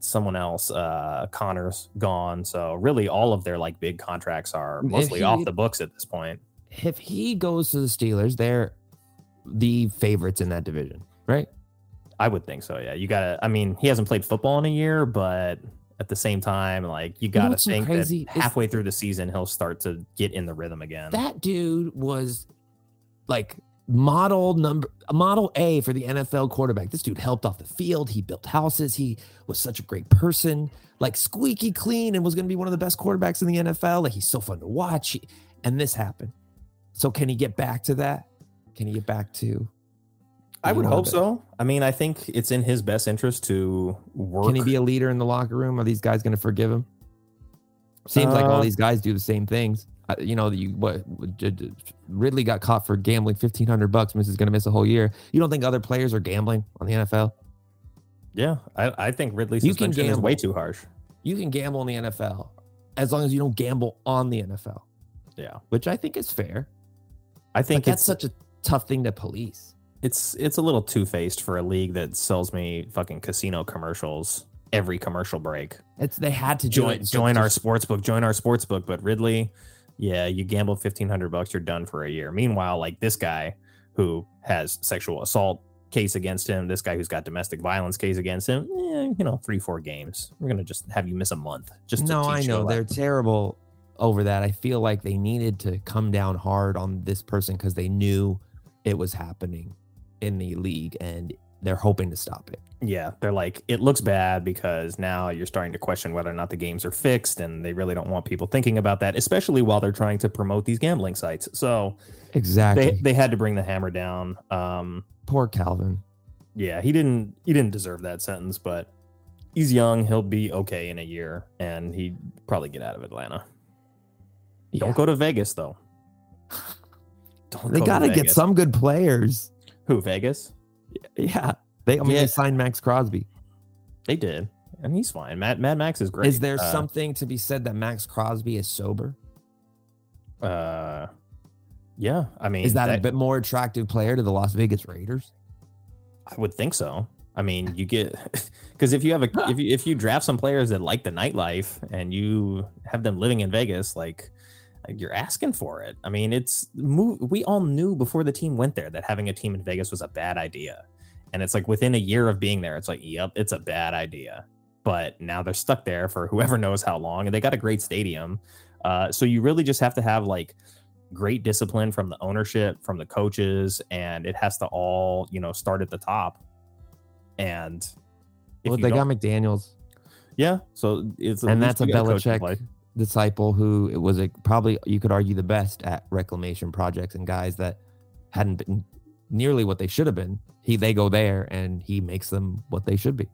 someone else, uh, Conner's gone. So really, all of their like big contracts are mostly he- off the books at this point. If he goes to the Steelers, they're the favorites in that division, right? I would think so. Yeah, you gotta. I mean, he hasn't played football in a year, but at the same time, like you gotta what's so think that is- halfway through the season he'll start to get in the rhythm again. That dude was like model number model A for the NFL quarterback. This dude helped off the field. He built houses. He was such a great person, like squeaky clean, and was going to be one of the best quarterbacks in the NFL. Like he's so fun to watch. He- and this happened. So can he get back to that? Can he get back to? I would hope so. I mean, I think it's in his best interest to work. Can he be a leader in the locker room? Are these guys going to forgive him? Seems like all Uh, these guys do the same things. Uh, you know, you what Ridley got caught for gambling fifteen hundred bucks. Miss is going to miss a whole year. You don't think other players are gambling on the NFL? yeah, I, I think Ridley's You suspension is way too harsh. You can gamble in the NFL as long as you don't gamble on the NFL, Yeah, which I think is fair. I But think that's such a tough thing to police. It's it's a little two faced for a league that sells me fucking casino commercials every commercial break. It's they had to join so join our just- sports book join our sports book but ridley yeah you gamble 1500 bucks you're done for a year meanwhile like this guy who has sexual assault case against him this guy who's got domestic violence case against him eh, you know three four games we're gonna just have you miss a month just no, I know they're terrible over that. I feel like they needed to come down hard on this person because they knew it was happening in the league and they're hoping to stop it. yeah they're like it looks bad because now you're starting to question whether or not the games are fixed and they really don't want people thinking about that especially while they're trying to promote these gambling sites so Exactly. they, they had to bring the hammer down um Poor Calvin. yeah, he didn't he didn't deserve that sentence, but he's young. He'll be okay in a year, and he'd probably get out of Atlanta. Yeah. Don't go to Vegas though. Don't They go got to get some good players. Who Vegas? Yeah. They, I mean, Yeah. they signed Maxx Crosby. They did, and he's fine. Mad Mad Max is great. Is there Uh, something to be said that Maxx Crosby is sober? Uh, yeah. I mean, Is that, a bit more attractive player to the Las Vegas Raiders? I would think so. I mean, you get because if you have a if you if you draft some players that like the nightlife and you have them living in Vegas, like you're asking for it. I mean, it's we all knew before the team went there that having a team in Vegas was a bad idea, and it's like within a year of being there, it's like, yep, it's a bad idea. But now they're stuck there for whoever knows how long, and they got a great stadium. Uh, so you really just have to have like great discipline from the ownership, from the coaches, and it has to all you know start at the top. And Well, they got McDaniels. yeah, so it's And that's a Belichick. Disciple who it was a, probably you could argue the best at reclamation projects and guys that hadn't been nearly what they should have been. He they go there and he makes them what they should be.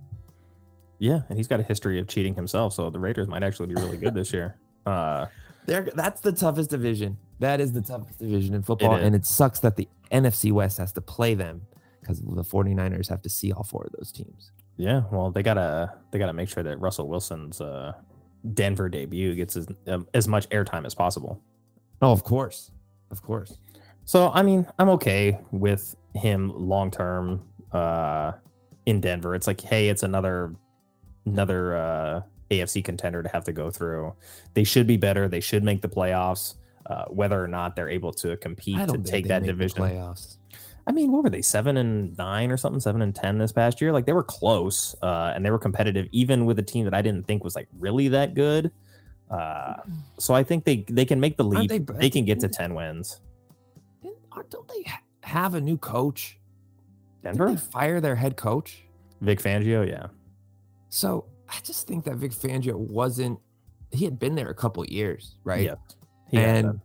Yeah, and he's got a history of cheating himself, so the Raiders might actually be really good this year. Uh, There, that's the toughest division. That is the toughest division in football, is. and it sucks that the NFC West has to play them because the 49ers have to see all four of those teams. yeah, well, they gotta they gotta make sure that Russell Wilson's uh, Denver debut gets as um, as much airtime as possible. Oh, of course, of course. So I mean, I'm okay with him long term uh, in Denver. It's like, hey, it's another another uh, AFC contender to have to go through. They should be better. They should make the playoffs. Uh, whether or not they're able to compete to take that division. playoffs. I mean, what were they? Seven and nine or something? Seven and ten this past year? Like they were close, uh, and they were competitive, even with a team that I didn't think was like really that good. Uh, so I think they they can make the leap. they They, can get to ten wins. Didn't- Don't they have a new coach? Denver, fire their head coach? Vic Fangio, yeah. So I just think that Vic Fangio wasn't. He had been there a couple years, right? Had and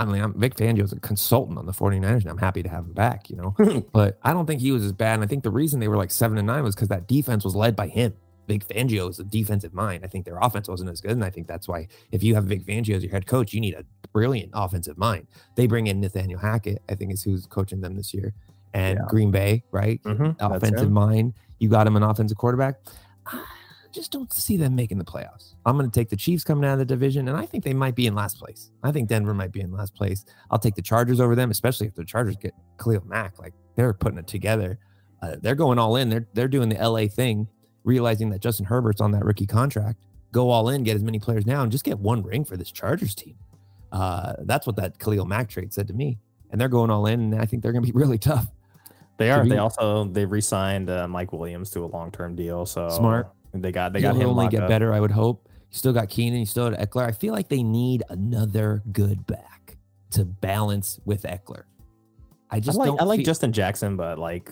I mean, I'm, Vic Fangio is a consultant on the 49ers, and I'm happy to have him back, you know. but I don't think he was as bad. And I think the reason they were like seven and nine was because that defense was led by him. Vic Fangio is a defensive mind. I think their offense wasn't as good. And I think that's why if you have Vic Fangio as your head coach, you need a brilliant offensive mind. They bring in Nathaniel Hackett, I think is who's coaching them this year. And Yeah. Green Bay, right? Mhm, offensive mind. You got him an offensive quarterback. Just don't see them making the playoffs. I'm going to take the Chiefs coming out of the division, and I think they might be in last place. I think Denver might be in last place. I'll take the Chargers over them, especially if the Chargers get Khalil Mack. Like they're putting it together. Uh, they're going all in. They're they're doing the LA thing, realizing that Justin Herbert's on that rookie contract. Go all in, get as many players now, and just get one ring for this Chargers team. Uh, that's what that Khalil Mack trade said to me. And they're going all in, and I think they're going to be really tough. They are. They also they re-signed uh, Mike Williams to a long-term deal. So Smart. They got they He'll got him only get up. better, I would hope. You still got Keenan, you still got Ekeler. I feel like they need another good back to balance with Ekeler. I I just like don't I like feel- Justin Jackson, but like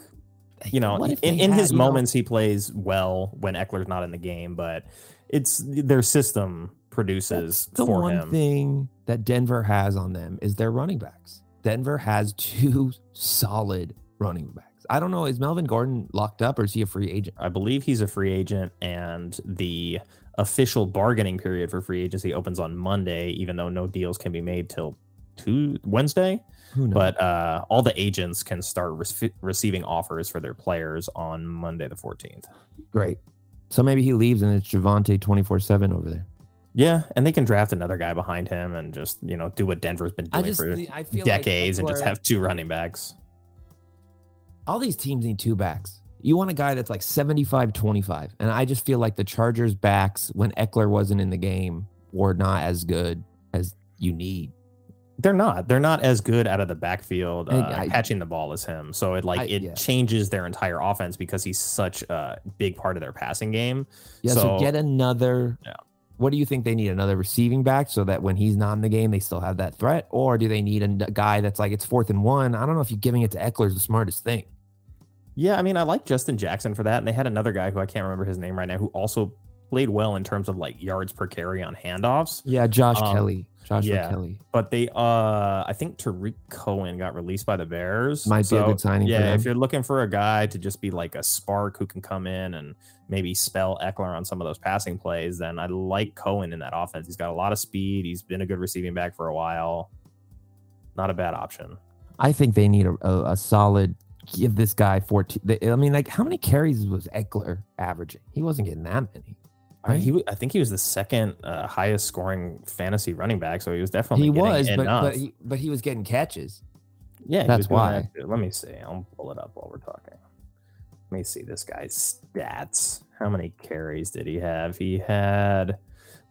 you know, in, in had, his you know- moments he plays well when Ekeler's not in the game, but it's their system produces That's the for one him. thing that Denver has on them is their running backs. Denver has two solid running backs. I don't know. Is Melvin Gordon locked up or is he a free agent? I believe he's a free agent, and the official bargaining period for free agency opens on Monday, even though no deals can be made till two Wednesday. Who knows? But uh, all the agents can start rece- receiving offers for their players on Monday the 14th. Great. So maybe he leaves and it's Javonte 24 7 over there. Yeah, and they can draft another guy behind him and just you know do what Denver's been doing just for decades like and just have two running backs. All these teams need two backs. You want a guy that's like 75 25. And I just feel like the Chargers backs, when Ekeler wasn't in the game, were not as good as you need. They're not. They're not as good out of the backfield uh, I- catching the ball as him. So it like I- it yeah. changes their entire offense because he's such a big part of their passing game. Yeah, so, So- get another. Yeah. What do you think they need? Another receiving back so that when he's not in the game, they still have that threat? Or do they need a guy that's like, it's fourth and one? I don't know if you're giving it to Ekeler is the smartest thing. Yeah, I mean, I like Justin Jackson for that, and they had another guy who I can't remember his name right now who also played well in terms of like yards per carry on handoffs. Yeah, Josh Um, Kelly. Josh yeah. Kelly. But they, uh, I think Tarik Cohen got released by the Bears. Might be a good signing for Yeah, if you're looking for a guy to just be like a spark who can come in and maybe spell Ekeler on some of those passing plays, then I like Cohen in that offense. He's got a lot of speed. He's been a good receiving back for a while. Not a bad option. I think they need a, a, a solid give this guy 14. I mean, like, how many carries was Ekeler averaging? He wasn't getting that many. I, he, I think he was the second uh, highest scoring fantasy running back, so he was definitely He was, but, but, he, but he was getting catches. yeah, that's why. that. Let me see. I'll pull it up while we're talking. Let me see this guy's stats. How many carries did he have? He had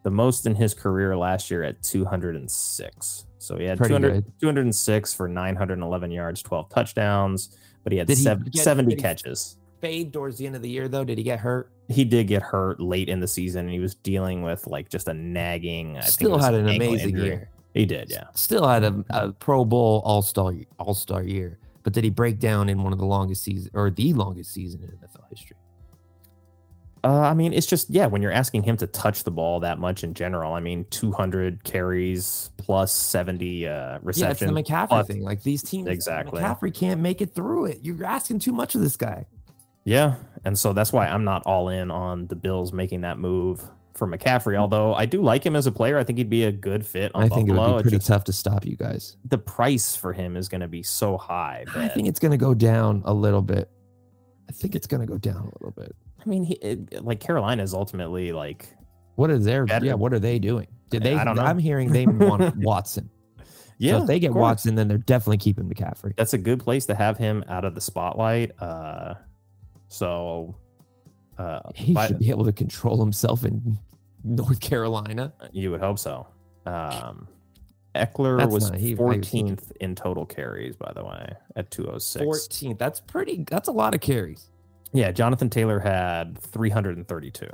the most in his career last year at 206. So he had Pretty 200, 206 for 911 yards, 12 touchdowns, but he had Did he get- 70 did he- catches. Fade towards the end of the year, though. Did he get hurt? He did get hurt late in the season, and he was dealing with like just a nagging. I think it Still was had an ankle amazing injury. year. He did, yeah. Still had a, a Pro Bowl All Star All Star year. But did he break down in one of the longest seasons or the longest season in NFL history? Uh, I mean, it's just yeah. When you're asking him to touch the ball that much in general, I mean, 200 carries plus 70 uh, Yeah, it's the McCaffrey plus- thing. Like these teams, Exactly. McCaffrey can't make it through it. You're asking too much of this guy. Yeah, and so that's why I'm not all in on the Bills making that move for McCaffrey. Although I do like him as a player, I think he'd be a good fit on I think it would be pretty just tough to stop you guys. the price for him is going to be so high. I think it's going to go down a little bit. I think it's going to go down a little bit. I mean, he, it, like Carolina is ultimately like What is their Better. yeah? What are they doing? Did they? I don't know. I'm hearing they want Watson. yeah. so if they get. Watson, then they're definitely keeping McCaffrey. that's a good place to have him out of the spotlight. Uh, so uh, He but should be able to control himself in North Carolina. you would hope so. Um, Ekeler That's was not- he- I- 14th in total carries, by the way, at 206. Fourteenth. That's pretty. That's a lot of carries. Yeah, Jonathan Taylor had 332.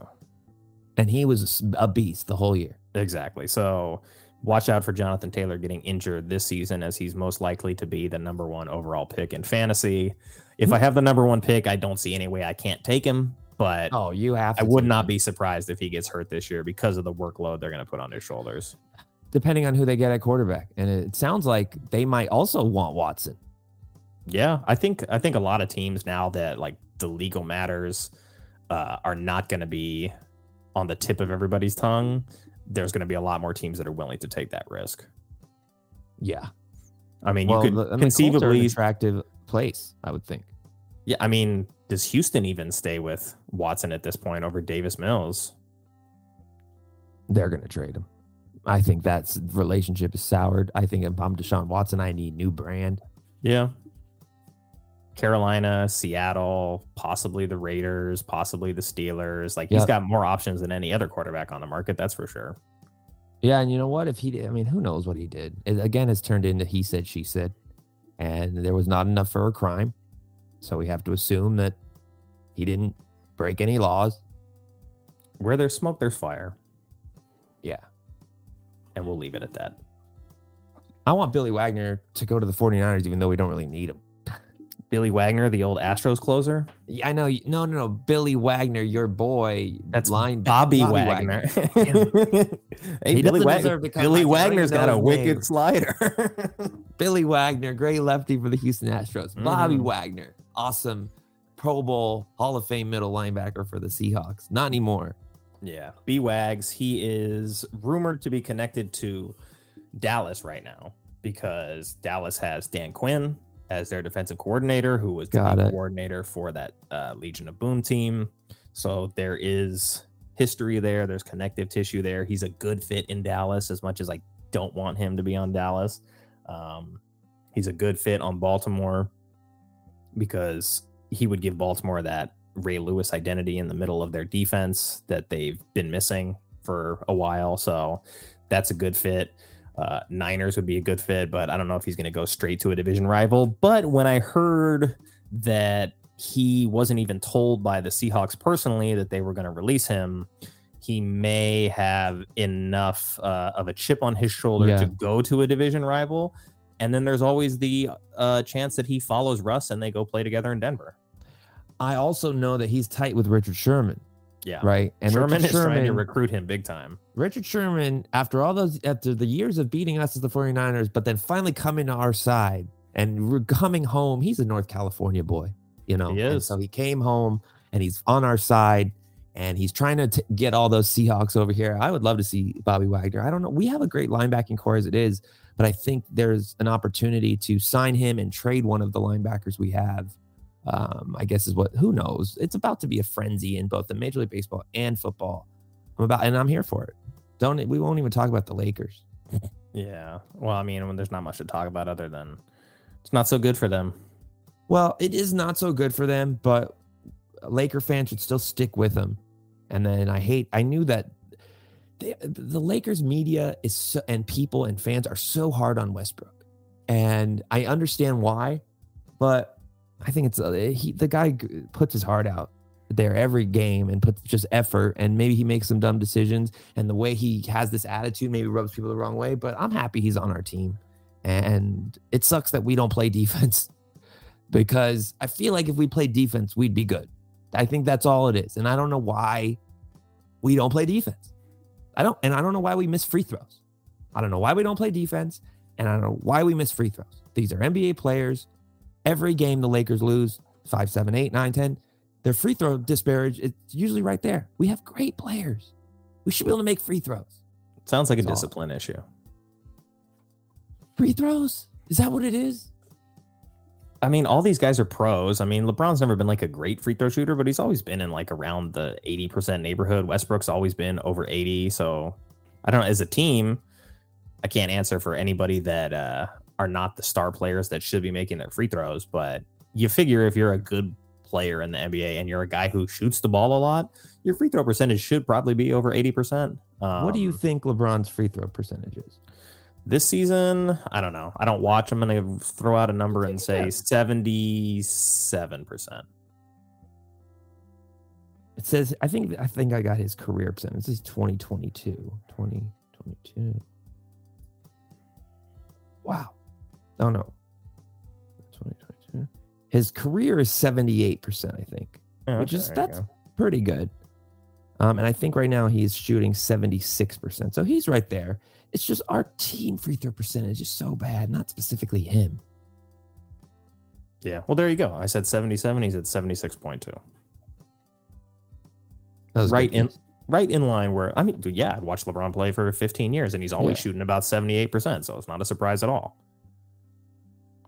And he was a beast the whole year. Exactly. So watch out for Jonathan Taylor getting injured this season, as he's most likely to be the number one overall pick in fantasy. If I hmm. have the number one pick, I don't see any way I can't take him, but Oh, you have. I would not him. be surprised if he gets hurt this year because of the workload they're going to put on his shoulders. depending on who they get at quarterback. And it sounds like they might also want Watson. Yeah, I think I think a lot of teams now that like the legal matters uh, are not going to be on the tip of everybody's tongue. There's going to be a lot more teams that are willing to take that risk. Yeah. I mean, well, you could the- I mean, an conceivably, attractive place, I would think. yeah. I mean, does Houston even stay with Watson at this point over Davis Mills? They're going to trade him. I think that relationship is soured. I think if I'm Deshaun Watson, I need new brand. Yeah. Carolina, Seattle, possibly the Raiders, possibly the Steelers. Like he's got more options than any other quarterback on the market. That's for sure. Yeah, and you know what? If he, did, I mean, who knows what he did? It again it's turned into he said, she said, and there was not enough for a crime. So we have to assume that he didn't break any laws. Where there's smoke, there's fire, Yeah. and we'll leave it at that. I want Billy Wagner to go to the 49ers, even though we don't really need him. Billy Wagner, the old Astros closer. Yeah, I know. No, no, no. Billy Wagner, your boy. That's line Bobby, Wagner. hey, He Billy, doesn't Wag- deserve to come Billy. Wagner's got a wicked name. slider. Billy Wagner, great lefty for the Houston Astros. Bobby Mhm. Wagner, awesome Pro Bowl Hall of Fame middle linebacker for the Seahawks. Not anymore. yeah, B Wags. He is rumored to be connected to Dallas right now because Dallas has Dan Quinn as their defensive coordinator, who was the Got lead it. coordinator for that uh, Legion of Boom team. So there is history there. There's connective tissue there. He's a good fit in Dallas, as much as I don't want him to be on Dallas. Um, he's a good fit on Baltimore because he would give Baltimore that Ray Lewis identity in the middle of their defense that they've been missing for a while. So that's a good fit. Uh, Niners would be a good fit, but I don't know if he's going to go straight to a division rival. But when I heard that he wasn't even told by the Seahawks personally that they were going to release him, he may have enough uh, of a chip on his shoulder Yeah. to go to a division rival. And then there's always the uh, chance that he follows Russ and they go play together in Denver. I also know that he's tight with Richard Sherman, Yeah. right? And Sherman Richard is trying to recruit him big time. Richard Sherman, after all those, after the years of beating us as the 49ers, but then finally coming to our side and we're coming home, he's a North California boy, you know? He And so he came home and he's on our side and he's trying to t- get all those Seahawks over here. I would love to see Bobby Wagner. I don't know. We have a great linebacking corps as it is, but I think there's an opportunity to sign him and trade one of the linebackers we have. Um, I guess is what who knows. It's about to be a frenzy in both the Major League Baseball and football. I'm about, and I'm here for it. Don't we won't even talk about the Lakers. Yeah. Well, I mean, when there's not much to talk about other than it's not so good for them. Well, it is not so good for them, but Laker fans should still stick with them. And then I hate, I knew that they, the Lakers media is so, and people and fans are so hard on Westbrook. And I understand why, but I think it's uh, he, the guy puts his heart out there every game and puts just effort. And maybe he makes some dumb decisions. And the way he has this attitude maybe rubs people the wrong way, but I'm happy he's on our team. And it sucks that we don't play defense because I feel like if we played defense, we'd be good. I think that's all it is. And I don't know why we don't play defense. I don't, and I don't know why we miss free throws. I don't know why we don't play defense, and I don't know why we miss free throws. These are NBA players. Every game the Lakers lose five, seven, eight, nine, ten. Their free throw disparage, it's usually right there. We have great players. We should be able to make free throws. Sounds like a That's all. discipline issue. Free throws? Is that what it is? I mean, all these guys are pros. I mean, LeBron's never been like a great free throw shooter, but he's always been in like around the 80% neighborhood. Westbrook's always been over 80. So I don't know. As a team, I can't answer for anybody that uh, are not the star players that should be making their free throws. But you figure if you're a good player in the NBA and you're a guy who shoots the ball a lot, your free throw percentage should probably be over 80%. Um, what do you think LeBron's free throw percentage is? this season, I don't know. I don't watch. I'm going to throw out a number and say 77%. It says, I think, I think I got his career percentage. This is 2022. 2022. Wow. Oh, no. 2022. His career is 78%, I think. Which okay, is- that's- go. pretty good. Um, and I think right now he's shooting 76%. So he's right there. It's just our team free throw percentage is so bad, not specifically him. Yeah. Well, there you go. I said 77. He's at 76.2. That was Right in-. Right in line where, I mean, yeah, I'd watched LeBron play for 15 years and he's always Yeah. shooting about 78%. So it's not a surprise at all.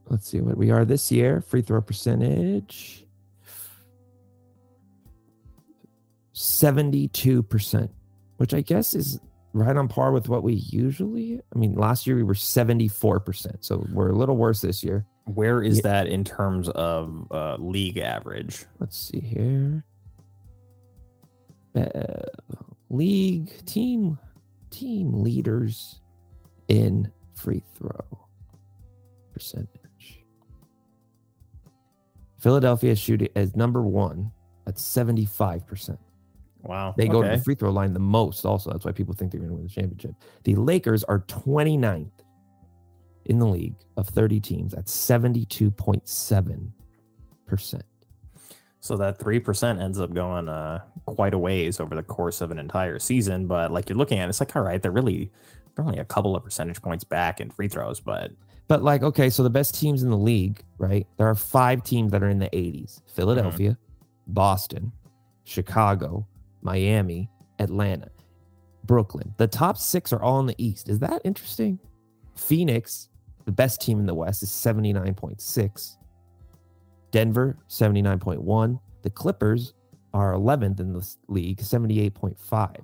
Let's see what we are this year. Free throw percentage 72%, which I guess is right on par with what we usually. I mean, last year we were 74%. So we're a little worse this year. Where is Yeah. that in terms of uh, league average? Let's see here. Uh, league team team leaders in free throw percentage. Philadelphia is shooting as number one at 75%. Wow. They go to the free throw line the most, also. That's why people think they're going to win the championship. The Lakers are 29th in the league of 30 teams at 72.7%. So that 3% ends up going uh, quite a ways over the course of an entire season. But like you're looking at it, it's like, all right, they're really, they're only a couple of percentage points back in free throws. But But like, okay, so the best teams in the league, right? There are five teams that are in the 80s: Philadelphia, Boston, Chicago, Miami, Atlanta, Brooklyn. The top six are all in the East. Is that interesting? Phoenix, the best team in the West, is 79.6. Denver, 79.1. The Clippers are 11th in the league, 78.5.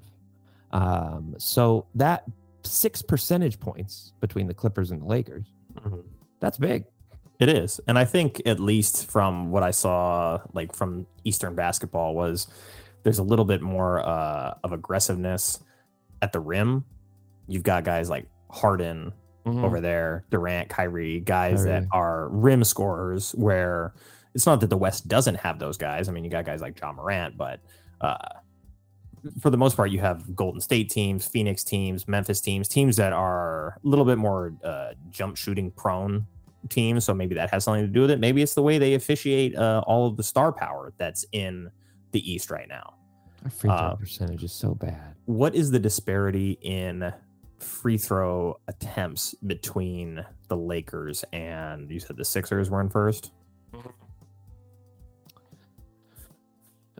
Um, so that six percentage points between the Clippers and the Lakers, that's big. It is. And I think at least from what I saw like from Eastern basketball was there's a little bit more uh, of aggressiveness at the rim. You've got guys like Harden over there, Durant, Kyrie, guys that are rim scorers where it's not that the West doesn't have those guys. I mean, you got guys like Ja Morant, but uh, for the most part, you have Golden State teams, Phoenix teams, Memphis teams, teams that are a little bit more uh, jump shooting prone teams. So maybe that has something to do with it. Maybe it's the way they officiate uh, all of the star power that's in the East right now. Our free throw Uh, percentage is so bad. What is the disparity in free throw attempts between the Lakers and you said the Sixers were in first?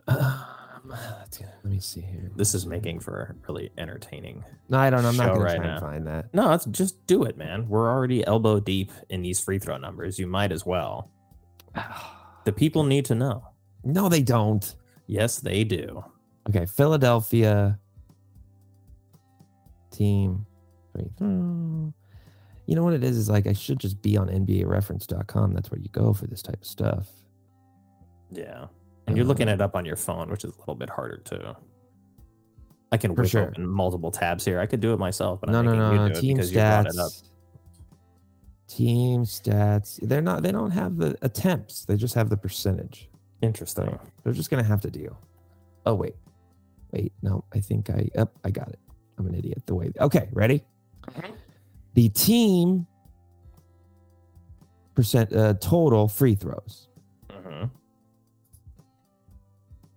Um, let's me see here. This is making for a really entertaining. No, I don't. I'm not going right to try now. and find that. No, it's just do it, man. We're already elbow deep in these free throw numbers. You might as well. The people need to know. No, they don't. Yes, they do. Okay, Philadelphia team. free. You know what it is? Is like I should just be on NBAReference.com. That's where you go for this type of stuff. Yeah. And you're Uh, looking it up on your phone, which is a little bit harder too. I can For whip sure. open multiple tabs here. I could do it myself, but no, I'm no, no, you no. do it Team because you brought it up. stats. Team stats. They're not. They don't have the attempts. They just have the percentage. Interesting. They're just gonna have to deal. Oh wait, wait. No, I think I. Up, I got it. I'm an idiot. The way. Okay, ready? Okay. The team percent uh, total free throws.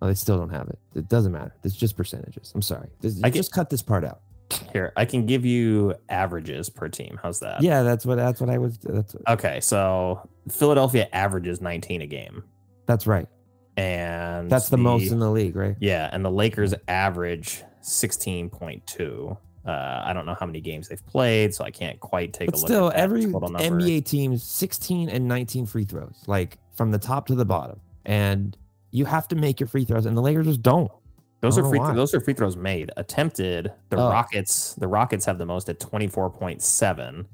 Oh, they still don't have it. It doesn't matter. It's just percentages. I'm sorry. This, I just cut this part out. Here, I can give you averages per team. How's that? Yeah, that's what that's what I was. That's Okay, so Philadelphia averages 19 a game, that's right. and That's the, most in the league, right? Yeah, and the Lakers average 16.2. Uh, I don't know how many games they've played, so I can't quite take But a look. still, every. NBA teams 16 and 19 free throws, like from the top to the bottom, and you have to make your free throws, and the Lakers just don't. those are free. why. Those are free throws made. Attempted, the Oh. Rockets. The Rockets have the most at 24.7,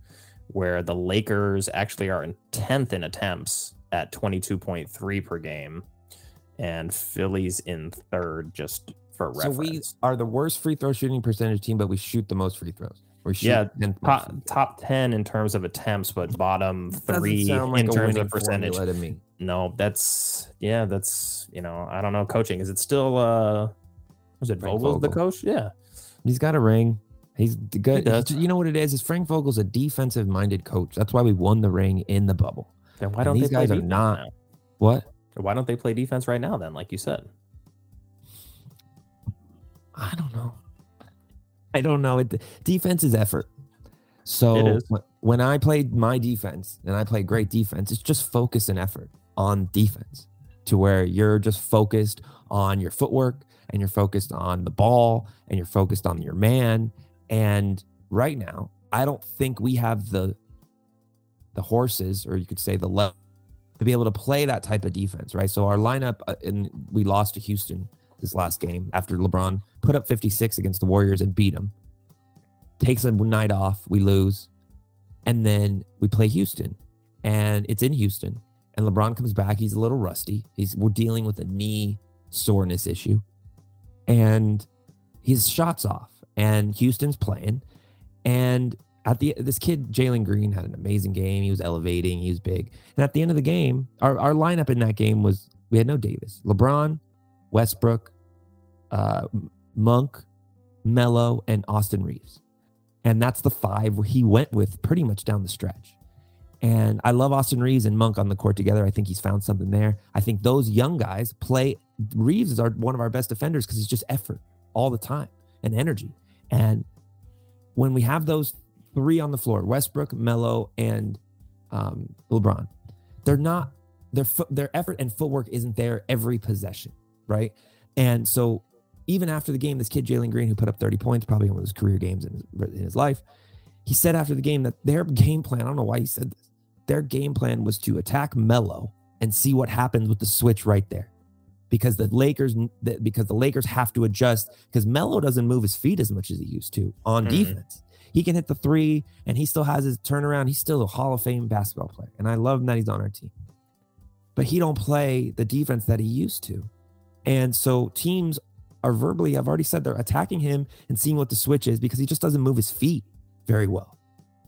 where the Lakers actually are in 10th in attempts at 22.3 per game, and Philly's in third just for So reference. we are the worst free throw shooting percentage team, but we shoot the most free throws. We shoot Yeah, 10th top, top 10 in terms of attempts, but bottom three like in terms of percentage. No, that's yeah, that's you know, I don't know. Coaching is it still? uh Was it Frank Vogel's the coach? Yeah, He's got a ring. He's good. does. you know what it is? Is Frank Vogel's a defensive minded coach. That's why we won the ring in the bubble. then why don't these they play guys are not- now? What? Why don't they play defense right now? Then, like you said, I don't know. I don't know. It, defense is effort. So is. wh- when I played my defense and I play great defense, it's just focus and effort on defense to where you're just focused on your footwork and you're focused on the ball and you're focused on your man. And right now, I don't think we have the the horses, or you could say the level, to be able to play that type of defense, right? So our lineup, uh, and we lost to Houston this last game after LeBron put up 56 against the Warriors and beat them. Takes a night off, we lose, and then we play Houston, and it's in Houston, and LeBron comes back. He's a little rusty. He's we're dealing with a knee soreness issue, and his shots off, and Houston's playing, and at the this kid Jalen Green had an amazing game. He was elevating. He was big, and at the end of the game, our our lineup in that game was we had no Davis, LeBron, Westbrook, uh, Monk, Melo, and Austin Reaves. And that's the five he went with pretty much down the stretch. And I love Austin Reaves and Monk on the court together. I think he's found something there. I think those young guys play. Reaves is our one of our best defenders because he's just effort all the time and energy. And when we have those three on the floor, Westbrook, Melo, and um, LeBron, they're not their their effort and footwork isn't there every possession, right? And so even after the game, this kid Jalen Green, who put up 30 points, probably one of his career games in his, in his life, he said after the game that their game plan, I don't know why he said this, their game plan was to attack Melo and see what happens with the switch right there. Because the Lakers, because the Lakers have to adjust because Melo doesn't move his feet as much as he used to on Mhm. defense. He can hit the three and he still has his turnaround. He's still a Hall of Fame basketball player. And I love him that he's on our team. But he don't play the defense that he used to. And so teams are verbally, I've already said they're attacking him and seeing what the switch is because he just doesn't move his feet very well.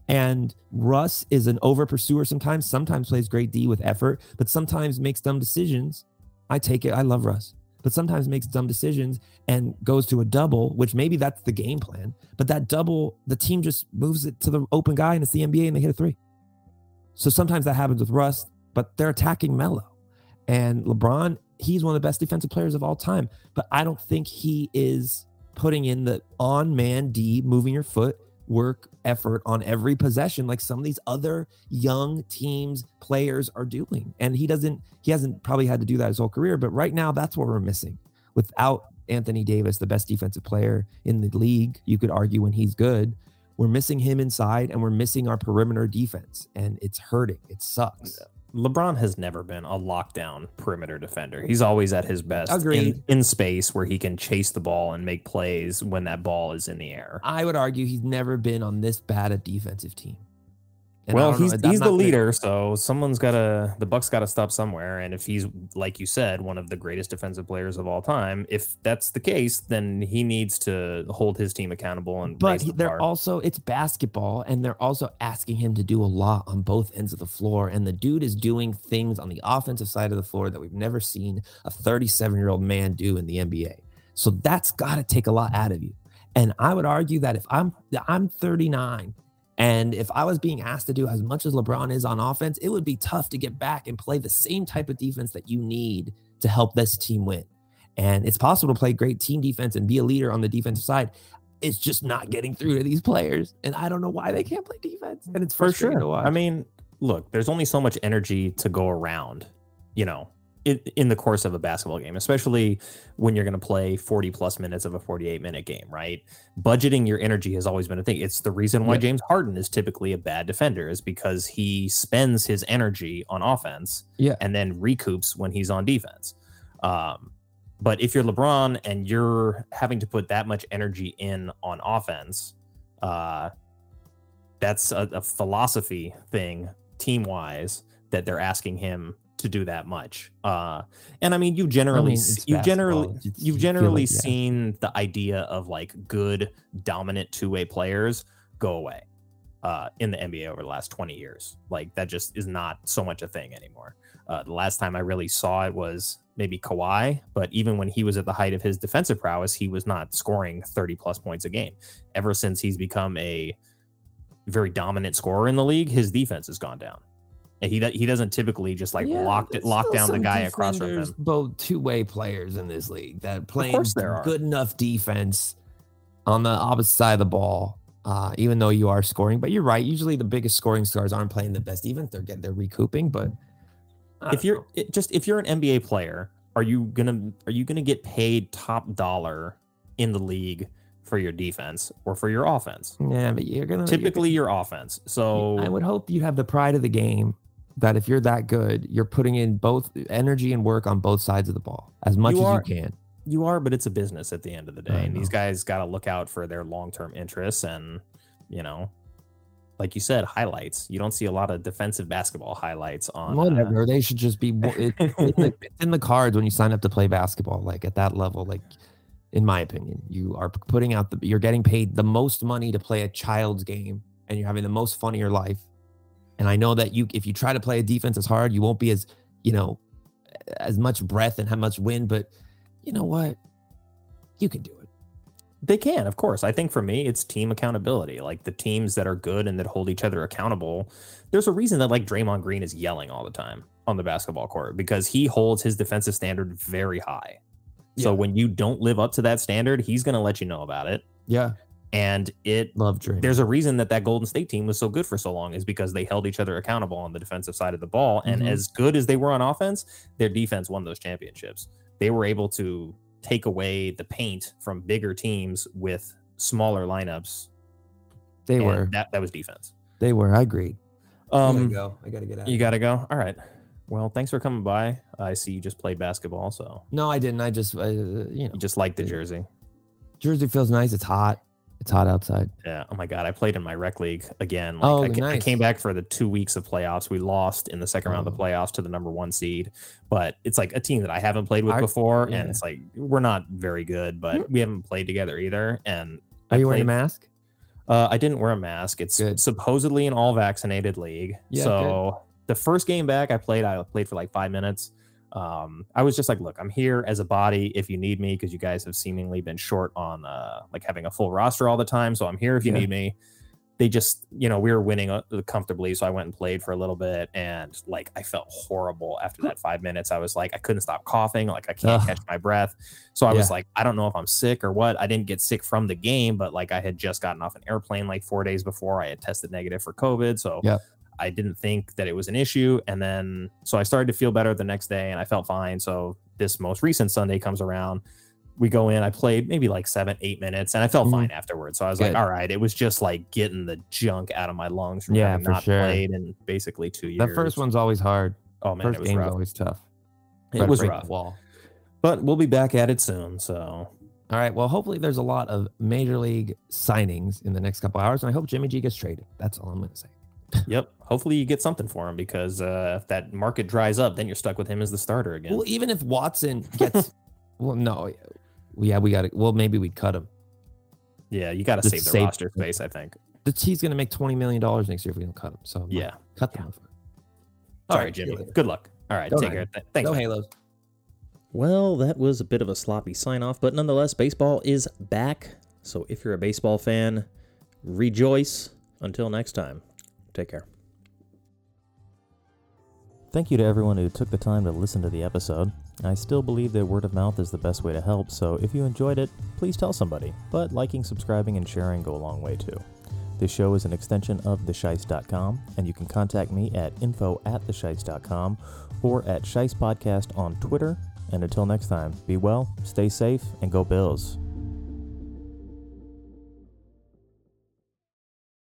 And Russ is an over pursuer sometimes, sometimes plays great D with effort, but sometimes makes dumb decisions. I take it. I love Russ, but sometimes makes dumb decisions and goes to a double, which maybe that's the game plan. But that double, the team just moves it to the open guy and it's the NBA and they hit a three. So sometimes that happens with Russ, but they're attacking Melo. And LeBron, he's one of the best defensive players of all time. But I don't think he is putting in the on man D, moving your foot, work effort on every possession like some of these other young teams players are doing. And he doesn't, he hasn't probably had to do that his whole career. But right now, that's what we're missing. Without Anthony Davis, the best defensive player in the league, you could argue when he's good. We're missing him inside and we're missing our perimeter defense. And it's hurting. It sucks. LeBron has never been a lockdown perimeter defender. He's always at his best in- In, space where he can chase the ball and make plays when that ball is in the air. I would argue he's never been on this bad a defensive team. And well, don't know, he's the leader, so someone's got to the Bucks got to stop somewhere. And if he's like you said, one of the greatest defensive players of all time, if that's the case, then he needs to hold his team accountable and But the they're bar. also it's basketball, and they're also asking him to do a lot on both ends of the floor. And the dude is doing things on the offensive side of the floor that we've never seen a 37 year old man do in the NBA. So that's got to take a lot out of you. And I would argue that if I'm I'm 39 and if I was being asked to do as much as LeBron is on offense, it would be tough to get back and play the same type of defense that you need to help this team win. And it's possible to play great team defense and be a leader on the defensive side. It's just not getting through to these players. And I don't know why they can't play defense. And it's for sure. I mean, look, there's only so much energy to go around, you know, in, in the course of a basketball game, especially when you're going to play 40 plus minutes of a 48 minute game, right? Budgeting your energy has always been a thing. It's the reason why Yeah. James Harden is typically a bad defender, is because he spends his energy on offense Yeah. and then recoups when he's on defense. Um, but if you're LeBron and you're having to put that much energy in on offense, uh, that's a, a philosophy thing team wise that they're asking him to do that much. Uh, and I mean, you generally, mean, you've generally. It's- you've generally like- yeah. seen the idea of like good, dominant two way players go away uh, in the NBA over the last 20 years. Like that just is not so much a thing anymore. Uh, the last time I really saw it was maybe Kawhi, but even when he was at the height of his defensive prowess, he was not scoring 30 plus points a game. Ever since he's become a very dominant scorer in the league, his defense has gone down. And he he doesn't typically just like Yeah, lock there's lock down the guy across from him. Both two way players in this league that play course there are. good enough defense on the opposite side of the ball. Uh, even though you are scoring, but you're right. Usually, the biggest scoring stars aren't playing the best defense. They're getting they're recouping. But if you're it, just if you're an NBA player, are you gonna are you gonna get paid top dollar in the league for your defense or for your offense? yeah, but you're gonna you're Typically, your offense. So I would hope you have the pride of the game that if you're that good, you're putting in both energy and work on both sides of the ball as much You as are- you can. you are, but it's a business at the end of the day, and these guys got to look out for their long term interests and you know. Like you said, highlights. You don't see a lot of defensive basketball highlights on. uh, Whatever. they should just be. It's, in the, it's in the cards when you sign up to play basketball. Like at that level, like in my opinion, you are putting out the. You're getting paid the most money to play a child's game, and you're having the most fun of your life. And I know that you, if you try to play a defense as hard, you won't be as, you know, as much breath and how much wind. But you know what? You can do it. They can, of course. I think for me, it's team accountability. Like the teams that are good and that hold each other accountable. There's a reason that like Draymond Green is yelling all the time on the basketball court because he holds his defensive standard very high. So when you don't live up to that standard, he's going to let you know about it. Yeah, And it love dream. there's a reason that that Golden State team was so good for so long is because they held each other accountable on the defensive side of the ball. And Mhm. as good as they were on offense, their defense won those championships. They were able to take away the paint from bigger teams with smaller lineups. they and were. that that was defense. They were. I agreed. Um, go. I gotta get out. you got to go. All right. Well, thanks for coming by. I see you just played basketball, so no, I didn't. I just, uh, you know, you just like the jersey. Jersey feels nice. It's hot. It's hot outside. Yeah. Oh my God. I played in my rec league again. Like Oh, I, ca- I came back for the two weeks of playoffs. We lost in the second round of the Oh. playoffs to the number one seed, but it's like a team that I haven't played with I- before, yeah. and it's like we're not very good, but we haven't played together either. And Are I you wearing a mask? Uh, I didn't wear a mask. It's Good. supposedly an all vaccinated league. Yeah, so the first game back I played, I played for like five minutes. Um, I was just like, look, I'm here as a body if you need me, because you guys have seemingly been short on uh, like having a full roster all the time. So I'm here if you Yeah. need me. They just, you know, we were winning uh, comfortably, so I went and played for a little bit, and like I felt horrible after that five minutes. I was like, I couldn't stop coughing, like I can't Ugh. catch my breath. So I was like, I don't know if I'm sick or what. I didn't get sick from the game, but like I had just gotten off an airplane like four days before. I had tested negative for COVID. So Yep. I didn't think that it was an issue. And then so I started to feel better the next day and I felt fine. So this most recent Sunday comes around. We go in, I played maybe like seven, eight minutes, and I felt Mhm. fine afterwards. So I was Good. like, all right, it was just like getting the junk out of my lungs from Yeah, having not sure. played in basically two years. That first one's always hard. oh man, first it was game's rough. always tough. It Gotta was break rough. Wall. But we'll be back at it soon. So All right. Well, hopefully there's a lot of major league signings in the next couple hours, and I hope Jimmy G gets traded. That's all I'm going to say. Yep. Hopefully you get something for him because uh, if that market dries up, then you're stuck with him as the starter again. Well, even if Watson gets, well, no, yeah, we got to. Well, maybe we'd cut him. yeah, you got to save the save- roster space, I think. The He's going to make twenty million dollars next year if we don't cut him. So I'm like, Yeah. cut the Yeah. All right, Jimmy. Good luck. All right, Go take Niners. care. Thanks. Go man. Halos. Well, that was a bit of a sloppy sign off, but nonetheless, baseball is back. So if you're a baseball fan, rejoice. Until next time, take care. Thank you to everyone who took the time to listen to the episode. I still believe that word of mouth is the best way to help, so if you enjoyed it, please tell somebody. But liking, subscribing, and sharing go a long way too. This show is an extension of theshice.com, and you can contact me at info at theshice.com or at Shice Podcast on Twitter. And until next time, be well, stay safe, and go Bills.